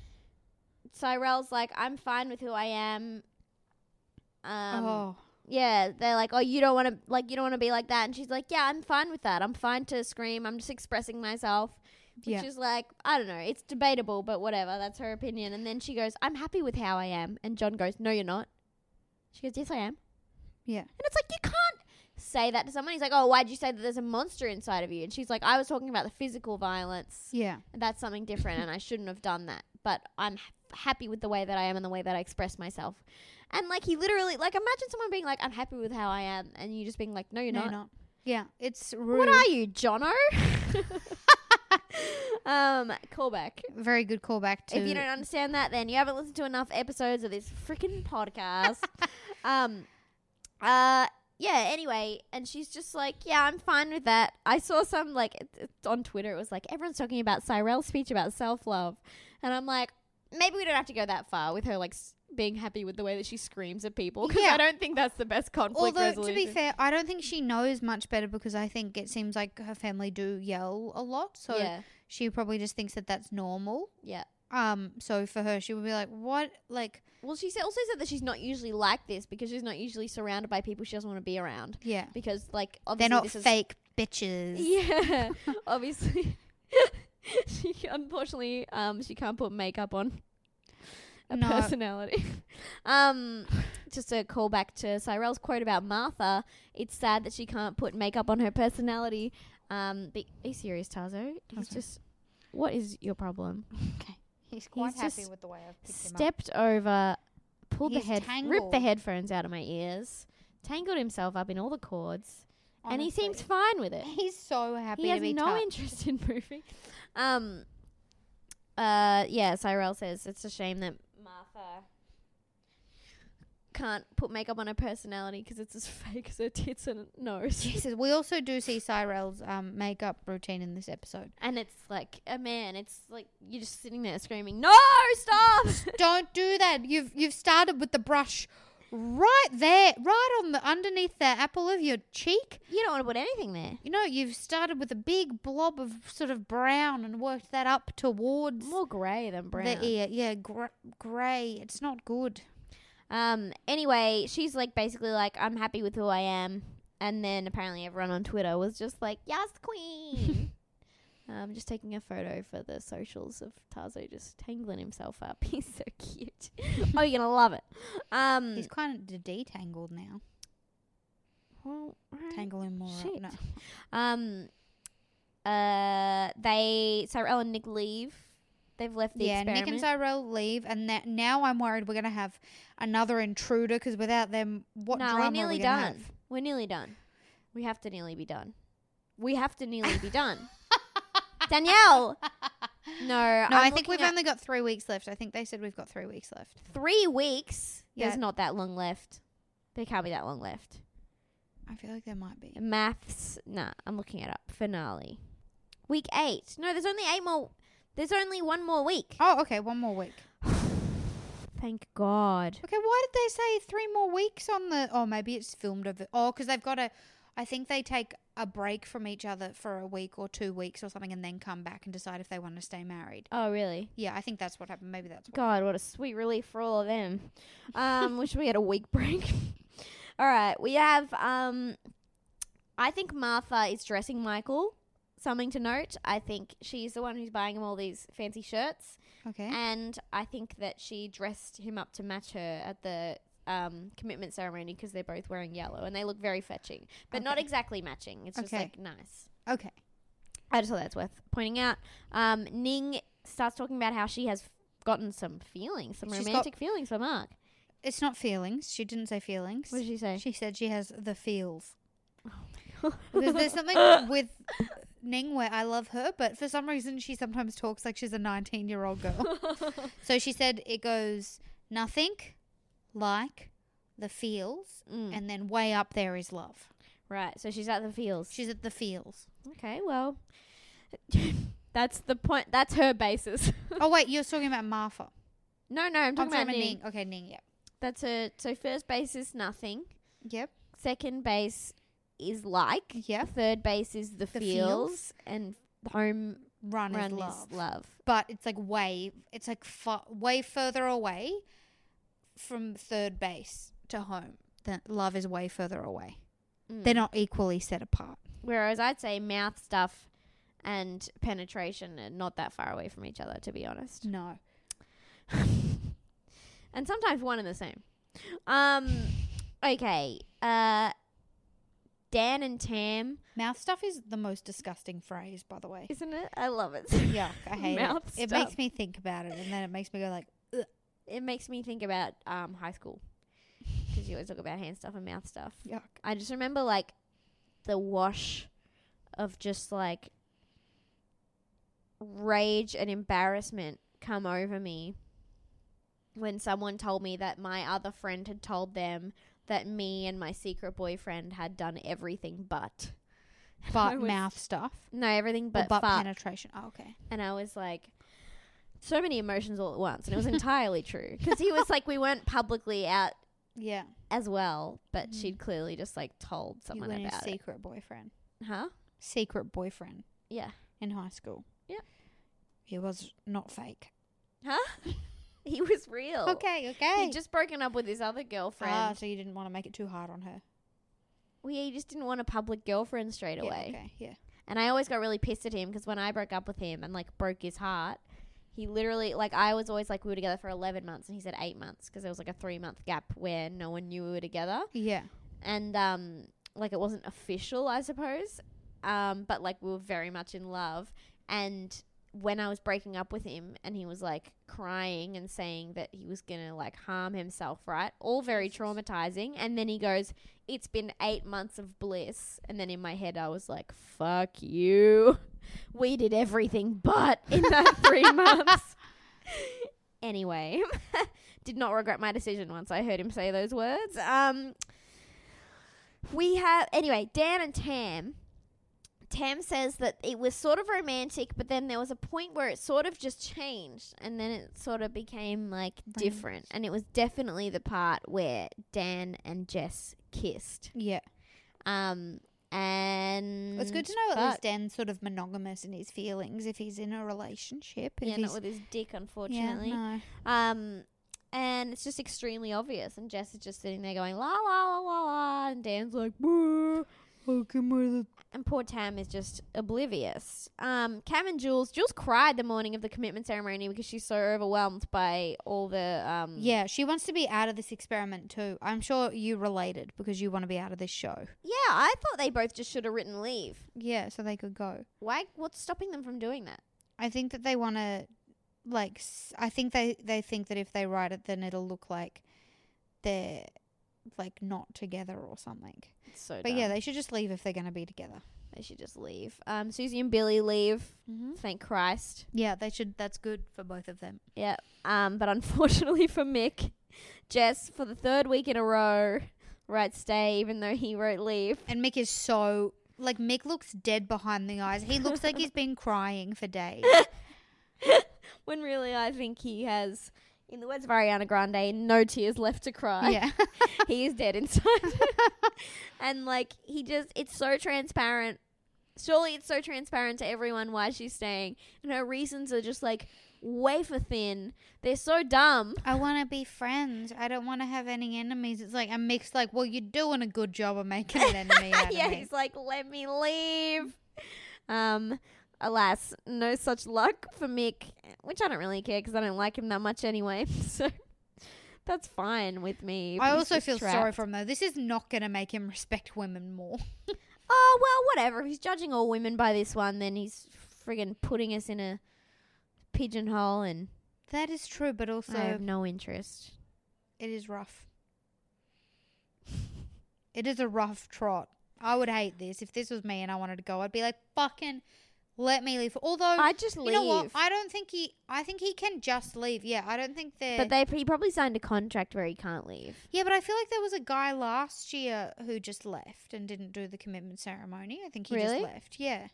Cyrell's like, I'm fine with who I am. Um, oh, yeah, they're like, oh, you don't want to like, you don't want to be like that, and she's like, yeah, I'm fine with that. I'm fine to scream. I'm just expressing myself. Which Yeah. is like, I don't know, it's debatable, but whatever. That's her opinion. And then she goes, I'm happy with how I am. And John goes, No, you're not. She goes, Yes, I am. yeah. And it's like, you can't say that to someone. He's like, Oh, why'd you say that there's a monster inside of you? And she's like, I was talking about the physical violence. Yeah. That's something different, and I shouldn't have done that. But I'm happy with the way that I am and the way that I express myself. And like, he literally, like, imagine someone being like, I'm happy with how I am, and you just being like, No, you're no, not. you're not. Yeah, it's rude. What are you, Jono? um, callback. Very good callback to. If you don't understand that, then you haven't listened to enough episodes of this freaking podcast. um, uh, yeah. Anyway, and she's just like, yeah, I'm fine with that. I saw some like it, it's on Twitter. It was like everyone's talking about Cyrell's speech about self love, and I'm like, maybe we don't have to go that far with her like. S- being happy with the way that she screams at people because Yeah. I don't think that's the best conflict Although resolution. to be fair, I don't think she knows much better because I think it seems like her family do yell a lot, so yeah, she probably just thinks that that's normal. yeah. Um, so for her, she would be like, "What? Like, Well, she sa- also said that she's not usually like this because she's not usually surrounded by people she doesn't want to be around. yeah, Because, like, they're not this is- fake bitches." Yeah, obviously. she unfortunately, um, she can't put makeup on a No. personality. um, just a callback to Cyrell's quote about Martha. It's sad that she can't put makeup on her personality. Um, be, you serious, Tazo? He's just. What is your problem? Okay, he's quite He's happy just with the way I've picked him up. stepped over, pulled He's the head, ripped the headphones out of my ears, tangled himself up in all the cords, and he seems fine with it. He's so happy He has no touched. interest in moving. Um. Uh. Yeah. Cyrell says it's a shame that Martha can't put makeup on her personality because it's as fake as her tits and nose. Jesus, we also do see Cyrell's um, makeup routine in this episode. And it's like a man. It's like you're just sitting there screaming, "No, stop!" Don't do that. You've you've started with the brush right there, right on the underneath the apple of your cheek. you don't want to put anything there. You know, you've started with a big blob of sort of brown and worked that up towards More grey than brown. the ear. Yeah, gr- grey. It's not good. Um. Anyway, she's like basically like, "I'm happy with who I am," and then apparently everyone on Twitter was just like, "Yes, queen." um, just taking a photo for the socials of Tazo just tangling himself up. He's so cute. oh, you're gonna love it. Um. He's kind of detangled now. well, alright. Tangle him more Shit. up. No. Um. Uh. They Cyrell and Nick leave. They've left the yeah, experiment. Nick and Cyrell leave, and that now I'm worried we're gonna have another intruder because without them, what no, drama we're are nearly we done. have? We're nearly done. We have to nearly be done. We have to nearly be done. Danielle. No, No, I'm i think we've only got three weeks left. I think they said we've got three weeks left. three weeks. Yeah. There's not that long left. There can't be that long left. I feel like there might be. Maths. Nah, I'm looking it up. Finale. Week eight. No, there's only eight more. There's only one more week. Oh, okay, one more week. Thank God. Okay, why did they say three more weeks on the? Oh, maybe it's filmed over. Oh, because they've got a. I think they take a break from each other for a week or two weeks or something, and then come back and decide if they want to stay married. Oh, really? Yeah, I think that's what happened. Maybe that's what. God, what a sweet relief for all of them. Um, wish we had a week break. all right, we have. Um, I think Martha is dressing Michael. Something to note. I think she's the one who's buying him all these fancy shirts, Okay. and I think that she dressed him up to match her at the um, commitment ceremony because they're both wearing yellow and they look very fetching, but not exactly matching. It's just like nice. Okay. I just thought that's worth pointing out. Um, Ning starts talking about how she has gotten some feelings, some She's romantic feelings for Mark. It's not feelings. She didn't say feelings. What did she say? She said she has the feels. Oh Because there's something with Ning where I love her, but for some reason she sometimes talks like she's a 19 year old girl. so she said it goes nothing like the feels, Mm, and then way up there is love. right, so she's at the feels. She's at the feels. okay, well, that's the point. That's her basis. oh wait, you're talking about Martha. no, no, I'm I'm talking about about Ning. Ning. Okay, Ning. Yep. That's her. So first base is nothing. Yep. Second base is like. Yeah. Third base is the, The feels, feels. and home run, Run is is love. love. But it's like way, it's like way further away from third base to home. Than love is way further away. Mm. They're not equally set apart. Whereas I'd say mouth stuff and penetration are not that far away from each other, to be honest. No. and sometimes one and the same. Um, okay. Uh, Dan and Tam, Mouth stuff is the most disgusting phrase, by the way. isn't it? I love it. Yuck, I hate Mouth it. It stuff. makes me think about it, and then it makes me go like, It makes me think about um high school because you always talk about hand stuff and mouth stuff. yuck. I just remember like the wash of just like rage and embarrassment come over me when someone told me that my other friend had told them that me and my secret boyfriend had done everything but But was- mouth stuff. no everything But, but, butt penetration. Oh, okay. and I was like so many emotions all at once and it was entirely true because he was like we weren't publicly out Yeah. as well but Mhm. she'd clearly just like told You someone a about it secret boyfriend. huh Secret boyfriend yeah in high school. yeah. He was not fake. Huh? he was real. Okay, okay. He'd just broken up with his other girlfriend. ah, so you didn't want to make it too hard on her. well, yeah, he just didn't want a public girlfriend straight Yeah, away. okay, yeah. And I always got really pissed at him because when I broke up with him and like broke his heart, he literally like I was always like we were together for eleven months and he said eight months because there was like a three month gap where no one knew we were together Yeah. and um like it wasn't official I suppose, um but like we were very much in love and when I was breaking up with him and he was like crying and saying that he was gonna like harm himself, right? All very traumatizing. And then he goes, It's been eight months of bliss. And then in my head, I was like, Fuck you. We did everything but in that three months. anyway, did not regret my decision once I heard him say those words. Um, we have, anyway, Dan and Tam. Tam says that it was sort of romantic, but then there was a point where it sort of just changed, and then it sort of became like different. And it was definitely the part where Dan and Jess kissed. Yeah. Um, and It's good to know at least. Dan's sort of monogamous in his feelings if he's in a relationship. If Yeah, not with his dick, yeah, unfortunately. no. Um, and it's just extremely obvious. And Jess is just sitting there going la la la la la, and Dan's like, "Boo." And poor Tam is just oblivious. Um, Cam and Jules, Jules cried the morning of the commitment ceremony because she's so overwhelmed by all the um. Yeah, she wants to be out of this experiment too. I'm sure you related because you want to be out of this show. yeah. I thought they both just should have written leave. Yeah, so they could go. Why? What's stopping them from doing that? I think that they want to, like, s- I think they they think that if they write it, then it'll look like they're like not together or something. It's so. But yeah, they should just leave if they're gonna be together. they should just leave. Um, Susie and Billy leave. Mm-hmm. Thank Christ. Yeah, they should. That's good for both of them. Yeah. Um, but unfortunately for Mick, Jess for the third week in a row writes stay even though he wrote leave. And Mick is so like Mick looks dead behind the eyes. He looks like he's been crying for days. when really I think he has, in the words of Ariana Grande, no tears left to cry. yeah. he is dead inside. and like he just, it's so transparent. Surely it's so transparent to everyone why she's staying, and her reasons are just like wafer thin. They're so dumb. I want to be friends. I don't want to have any enemies. It's like a mix. Like, well, you're doing a good job of making an enemy yeah, he's like, let me leave. Um, alas, no such luck for Mick, which I don't really care because I don't like him that much anyway. So that's fine with me. I also feel sorry for him though. This is not going to make him respect women more. Oh well, whatever. If he's judging all women by this one, then he's friggin' putting us in a pigeonhole, and that is true, but also I have no interest. it is rough. It is a rough trot. I would hate this if this was me and I wanted to go. I'd be like, "Fucking let me leave." Although I'd just you know what? I don't think he. I think he can just leave. Yeah, I don't think they're. but they he probably signed a contract where he can't leave. Yeah, but I feel like there was a guy last year who just left and didn't do the commitment ceremony. I think he Really? just left. Yeah.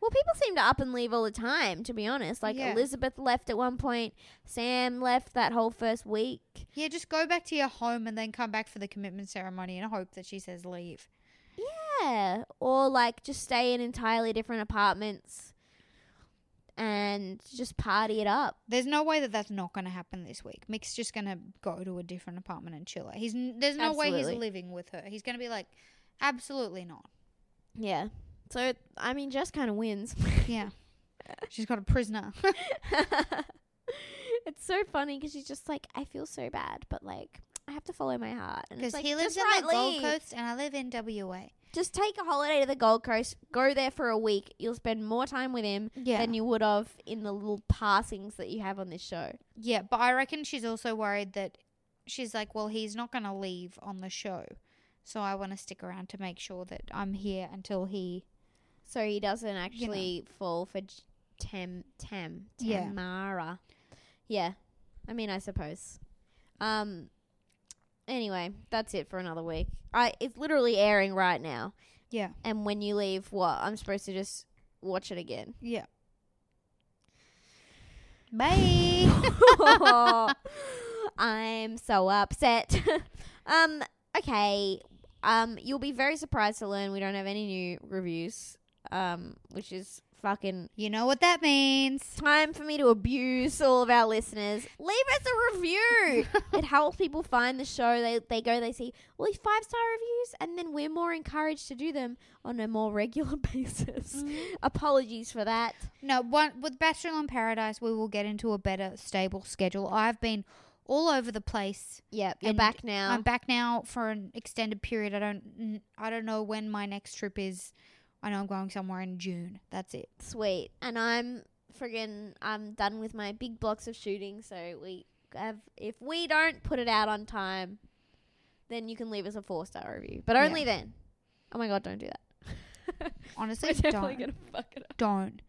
Well, people seem to up and leave all the time. To be honest, like Yeah. Elizabeth left at one point. Sam left that whole first week. Yeah, just go back to your home and then come back for the commitment ceremony and hope that she says leave. Yeah, or like just stay in entirely different apartments and just party it up. There's no way that that's not going to happen this week. Mick's just going to go to a different apartment and chill. out. He's n- there's no way he's living with her. He's going to be like, absolutely not. Yeah. So I mean, Jess kind of wins. Yeah, she's got a prisoner. it's so funny because she's just like, I feel so bad, but like, I have to follow my heart. Because like, he lives in the Gold. Coast and I live in WA. Just take a holiday to the Gold Coast. Go there for a week. You'll spend more time with him Yeah. than you would have in the little passings that you have on this show. Yeah, but I reckon she's also worried that she's like, well, he's not going to leave on the show. So I want to stick around to make sure that I'm here until he. So he doesn't actually fall for J- Tam Tam Yeah. Tamara. Yeah. I mean, I suppose. Um. Anyway, that's it for another week. I it's literally airing right now. Yeah. And when you leave, what I'm supposed to just watch it again. Yeah. Bye. I'm so upset. um. Okay. Um. You'll be very surprised to learn we don't have any new reviews. Um. Which is fucking you know what that means. time for me to abuse all of our listeners. Leave us a review. it helps people find the show. They they go, they see all these five star reviews, and then we're more encouraged to do them on a more regular basis. Mm-hmm. Apologies for that. No, one with Bachelor in Paradise, we will get into a better, stable schedule. I've been all over the place. Yep, you're back now. I'm back now for an extended period. I don't, I don't know when my next trip is. I know I'm going somewhere in June. That's it. Sweet. And I'm friggin' I'm done with my big blocks of shooting, so we have if we don't put it out on time, then you can leave us a four star review. But Yeah. only then. Oh my god, don't do that. Honestly, don't, fuck it up. don't,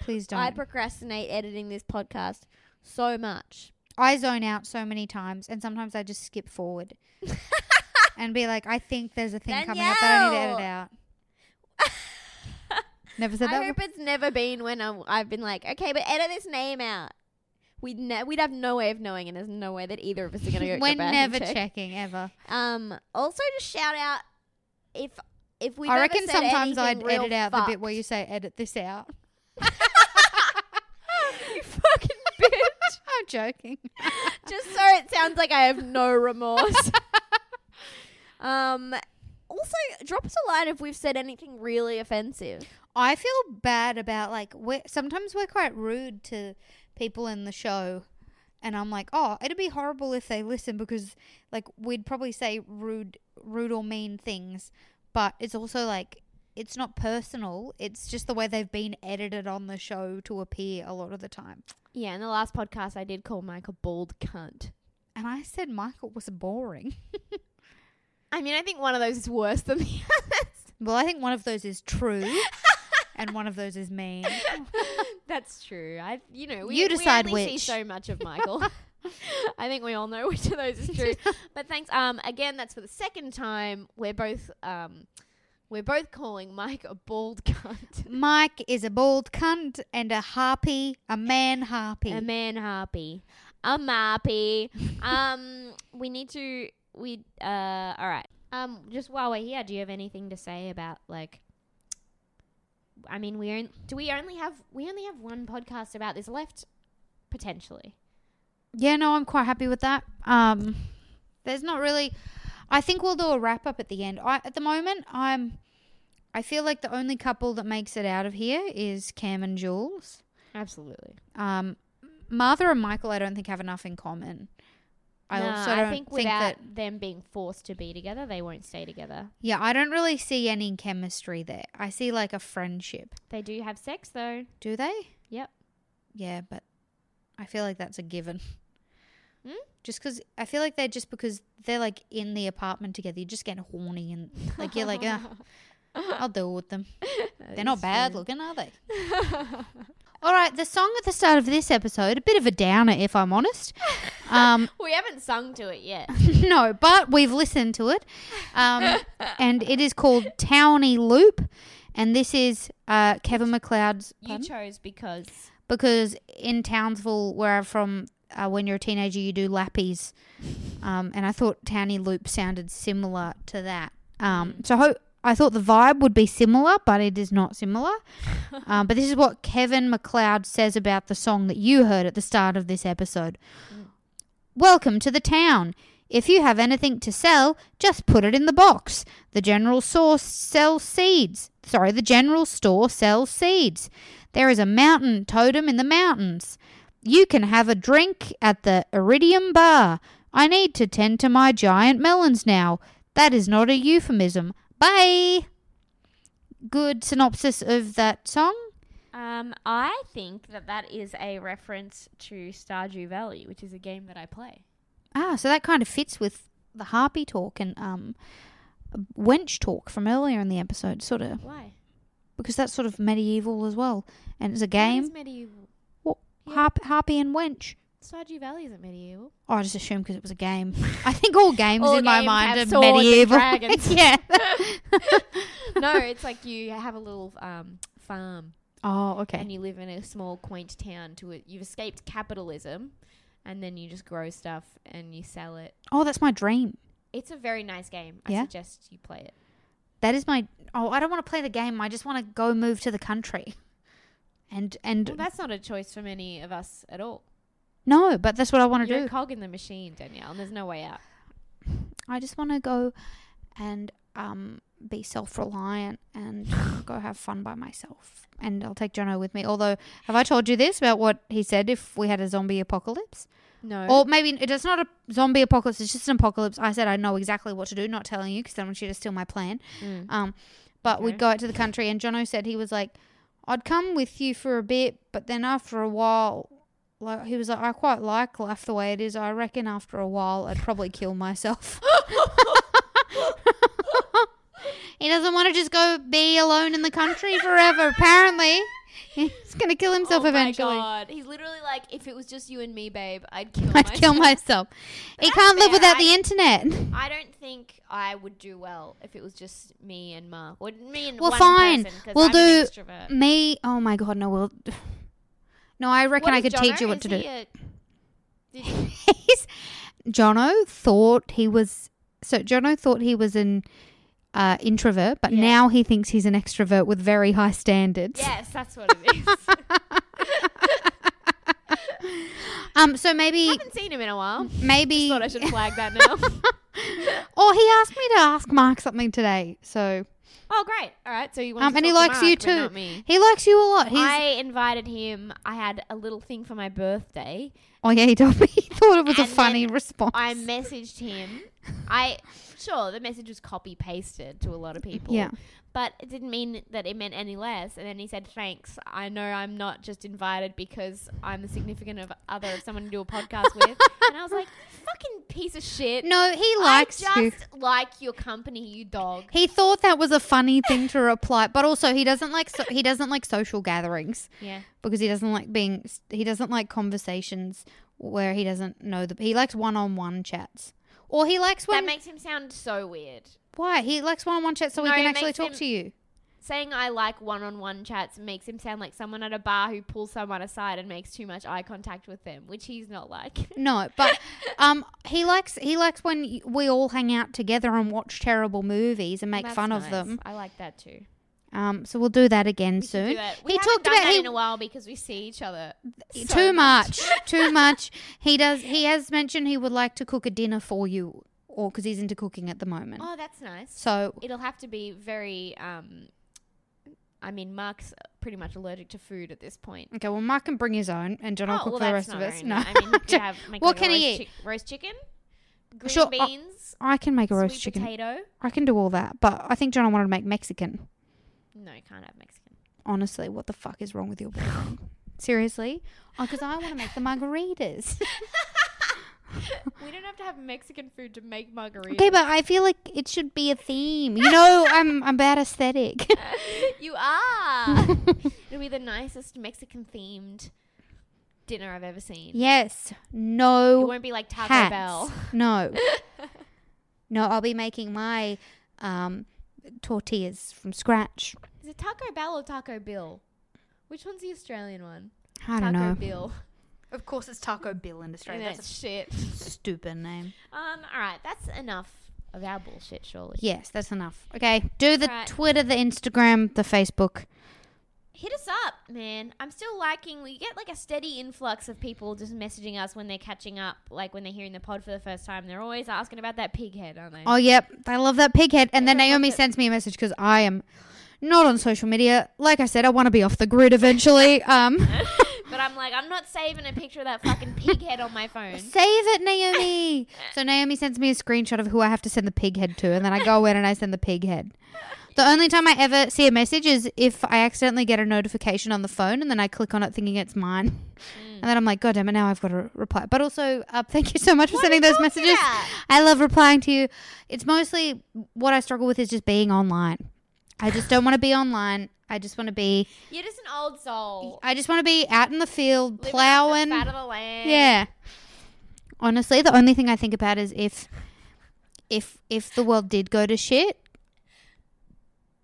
please don't. I procrastinate editing this podcast so much. I zone out so many times, and sometimes I just skip forward and be like, I think there's a thing coming up that I need to edit out. Never said I that. I hope it's never been when I'm, I've been like, okay, but edit this name out. We'd ne- we'd have no way of knowing, and there's no way that either of us are gonna go. go We're back never check. checking ever. Um. Also, just shout out if if we. I reckon sometimes I'd edit out the bit where you say edit this out. you fucking bitch. I'm joking. just so it sounds like I have no remorse. um. Also, drop us a line if we've said anything really offensive. I feel bad about like we're sometimes we're quite rude to people in the show. And I'm like, oh, it'd be horrible if they listen because, like, we'd probably say rude, rude or mean things. But it's also like, it's not personal. It's just the way they've been edited on the show to appear a lot of the time. Yeah, in the last podcast, I did call Mike a bald cunt. And I said Michael was boring. I mean, I think one of those is worse than the others. Well, I think one of those is true, and one of those is mean. That's true. I, you know, we, You decide we only see which. so much of Michael. I think we all know which of those is true. but thanks. Um, again, that's for the second time. We're both um, we're both calling Mike a bald cunt, Mike is a bald cunt and a harpy, a man harpy. a man harpy, a marpy. um, we need to. We uh, all right. Um, just while we're here, do you have anything to say about like? I mean, we on- do we only have we only have one podcast about this left, potentially. yeah, no, I'm quite happy with that. Um, there's not really. I think we'll do a wrap up at the end. I at the moment, I'm. I feel like the only couple that makes it out of here is Cam and Jules. Absolutely. Um, Martha and Michael, I don't think have enough in common. I No, also don't I think without that. them being forced to be together, they won't stay together. Yeah, I don't really see any chemistry there. I see like a friendship. They do have sex though. Do they? Yep. Yeah, but I feel like that's a given. Hmm? Just because I feel like they're just because they're like in the apartment together, you just get horny and like you're like, ah, I'll deal with them. They're not bad looking, are they? All right, the song at the start of this episode, a bit of a downer, if I'm honest. Um, we haven't sung to it yet. no, but we've listened to it, um, and it is called Townie Loop, and this is uh, Kevin MacLeod's. you pardon? chose because because in Townsville, where I'm from, uh, when you're a teenager, you do lappies, um, and I thought Townie Loop sounded similar to that. Um, so ho- I thought the vibe would be similar, but it is not similar. um, but this is what Kevin McLeod says about the song that you heard at the start of this episode. Welcome to the town. If you have anything to sell, just put it in the box. The general store sells seeds. Sorry, the general store sells seeds. There is a mountain totem in the mountains. You can have a drink at the Iridium Bar. I need to tend to my giant melons now. That is not a euphemism. Bye. Good synopsis of that song. Um, I think that that is a reference to Stardew Valley, which is a game that I play. Ah, so that kind of fits with the harpy talk and um, wench talk from earlier in the episode, sort of, Why? because that's sort of medieval as well, and it's a game. is medieval? What, Yeah. harp, harpy and wench. Stardew Valley isn't medieval. Oh, I just assumed because it was a game. I think all games All in my mind are medieval. dragons. yeah. no, it's like you have a little um, farm oh, okay. and you live in a small, quaint town. To it, you've escaped capitalism, and then you just grow stuff and you sell it. Oh, that's my dream. It's a very nice game. I Yeah? suggest you play it. That is my. Oh, I don't want to play the game. I just want to go move to the country. And and Well, that's not a choice for many of us at all. no, but that's what I want to do. You're a cog in the machine, Danielle, and there's no way out. I just want to go and um, be self reliant and go have fun by myself. And I'll take Jono with me. Although, have I told you this about what he said if we had a zombie apocalypse? No. Or maybe it's not a zombie apocalypse, it's just an apocalypse. I said I know exactly what to do, not telling you because I want you to steal my plan. Mm. Um, but Okay. we'd go out to the country, and Jono said he was like, I'd come with you for a bit, but then after a while, like he was like, I quite like life the way it is. I reckon after a while, I'd probably kill myself. he doesn't want to just go be alone in the country forever. Apparently, he's gonna kill himself oh eventually. oh eventually. my god. He's literally like, if it was just you and me, babe, I'd kill I'd myself. kill myself. He can't live without I- the internet. I don't think I would do well if it was just me and Mark. Or me and Well, one fine. person, We'll I'm do. Me, oh my god, no, we'll. No, I reckon What I could teach you what Is to do. a- He's, Jono thought he was so Jono thought he was an uh, introvert, but Yeah. now he thinks he's an extrovert with very high standards. yes, that's what it is. Um. So maybe I haven't seen him in a while. maybe Thought I should flag that now. or he asked me to ask Mark something today. So oh, great. All right. So you want um, to and he likes you Mark, but too. Me. He likes you a lot. He's I invited him. I had a little thing for my birthday. oh yeah, he told me thought it was a And funny then response. I messaged him. I sure the message was copy pasted to a lot of people. Yeah. But it didn't mean that it meant any less. And then he said, "Thanks. I know I'm not just invited because I'm the significant of other of someone to do a podcast with." And I was like, "Fucking piece of shit." no, he likes I you. just like your company, you dog. He thought that was a funny thing to reply, but also he doesn't like so, he doesn't like social gatherings. Yeah. because he doesn't like being he doesn't like conversations where he doesn't know the he likes one-on-one chats or he likes when That makes him sound so weird. why he likes one-on-one chats so No, he can actually talk him- to you Saying I like one-on-one chats makes him sound like someone at a bar who pulls someone aside and makes too much eye contact with them, which he's not like. no but um he likes he likes when we all hang out together and watch terrible movies and make That's fun of them I like that too. Um so we'll do that again We soon do that. We he haven't talked done about that he in a while because we see each other so too much too much he does he has mentioned he would like to cook a dinner for you or because he's into cooking at the moment Oh, that's nice. so It'll have to be very. um I mean, Mark's pretty much allergic to food at this point. Okay, well, Mark can bring his own, and John will oh, cook well, for the rest of us. No. I mean, have What can he roast eat? chick- roast chicken, green Sure, I- beans, I can make a roast sweet chicken. potato. I can do all that, but I think John wanted to make Mexican. No, you can't have Mexican. Honestly, what the fuck is wrong with your boyfriend? Seriously? Oh, because I want to make the margaritas. we don't have to have Mexican food to make margaritas. okay, but I feel like it should be a theme. You know, I'm I'm bad aesthetic. you are. It'll be the nicest Mexican themed dinner I've ever seen. yes. No. It won't be like Taco hats. Bell. No. no, I'll be making my um, tortillas from scratch. Is it Taco Bell or Taco Bill? Which one's the Australian one? I don't Taco know. Bill. Of course, it's Taco Bill in Australia. that's shit. a stupid name. Um. All right. That's enough of our bullshit, surely. Yes, that's enough. Okay, do the Right. Twitter, the Instagram, the Facebook. Hit us up, man. I'm still liking. We get like a steady influx of people just messaging us when they're catching up, like when they're hearing the pod for the first time. They're always asking about that pig head, aren't they? Oh, yep, I love that pig head. And then Naomi sends me a message because I am not on social media. Like I said, I want to be off the grid eventually. Um, but I'm like, I'm not saving a picture of that fucking pig head on my phone. save it, Naomi. so Naomi sends me a screenshot of who I have to send the pig head to, and then I go in and I send the pig head. The only time I ever see a message is if I accidentally get a notification on the phone and then I click on it thinking it's mine. And then I'm like, God damn it, now I've got to reply. But also, uh, thank you so much for What sending those messages. I love replying to you. It's mostly what I struggle with is just being online. I just don't want to be online. I just want to be, You're just an old soul. I just want to be out in the field Living the plowing. fat of the land. Yeah. Honestly, the only thing I think about is if if if the world did go to shit,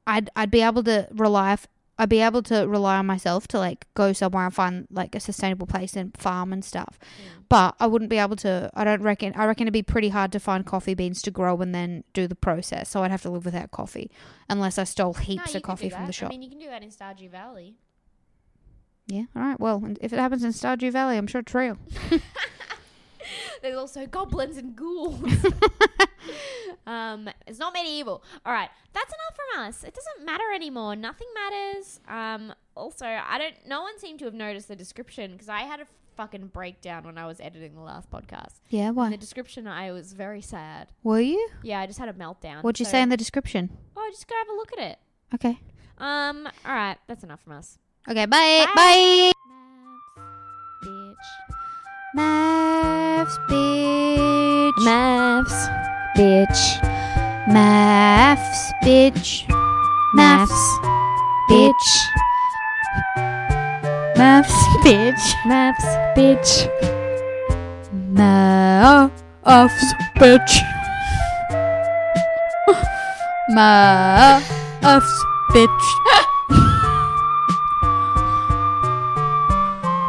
I'd I'd be able to rely f- I'd be able to rely on myself to like go somewhere and find like a sustainable place and farm and stuff. Mm. But I wouldn't be able to I don't reckon I reckon it'd be pretty hard to find coffee beans to grow and then do the process. So I'd have to live without coffee unless I stole heaps you of coffee from the shop. I mean, you can do that in Stardew Valley. yeah, all right. Well, if it happens in Stardew Valley, I'm sure it's real. There's also goblins and ghouls. um, it's not medieval. All right, that's enough from us. It doesn't matter anymore. Nothing matters. Um, also, I don't. No one seemed to have noticed the description because I had a fucking breakdown when I was editing the last podcast. Yeah, In the description, I was very sad. Were you? Yeah, I just had a meltdown. What'd you So- say in the description? Oh, just go have a look at it. Okay. Um, all right, that's enough from us. Okay, bye. Bye. Bye. Maths, bitch. Maths, bitch. Maths, bitch. Maths, bitch. Maths, bitch. Maths, bitch. Maths, bitch. Maths, bitch.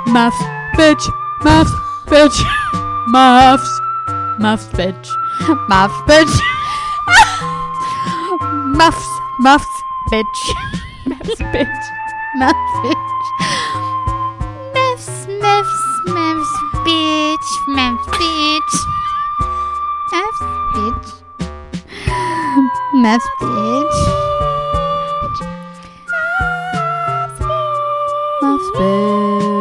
Maths, bitch. Maths, bitch. Muffs. Muffs, bitch. Muffs, bitch. Muffs, muffs, bitch. Muffs, bitch. Muffs, bitch. Muffs, muffs, muffs, bitch. Muffs, bitch. Muffs, bitch. Muffs, bitch. Muffs, bitch. Muffs, bitch.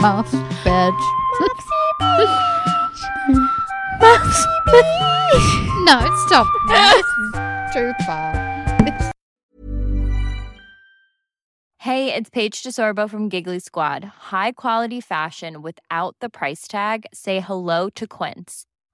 Maths, bitch. No, stop. This is too far. Hey, it's Paige DeSorbo from Giggly Squad. High quality fashion without the price tag. Say hello to Quince.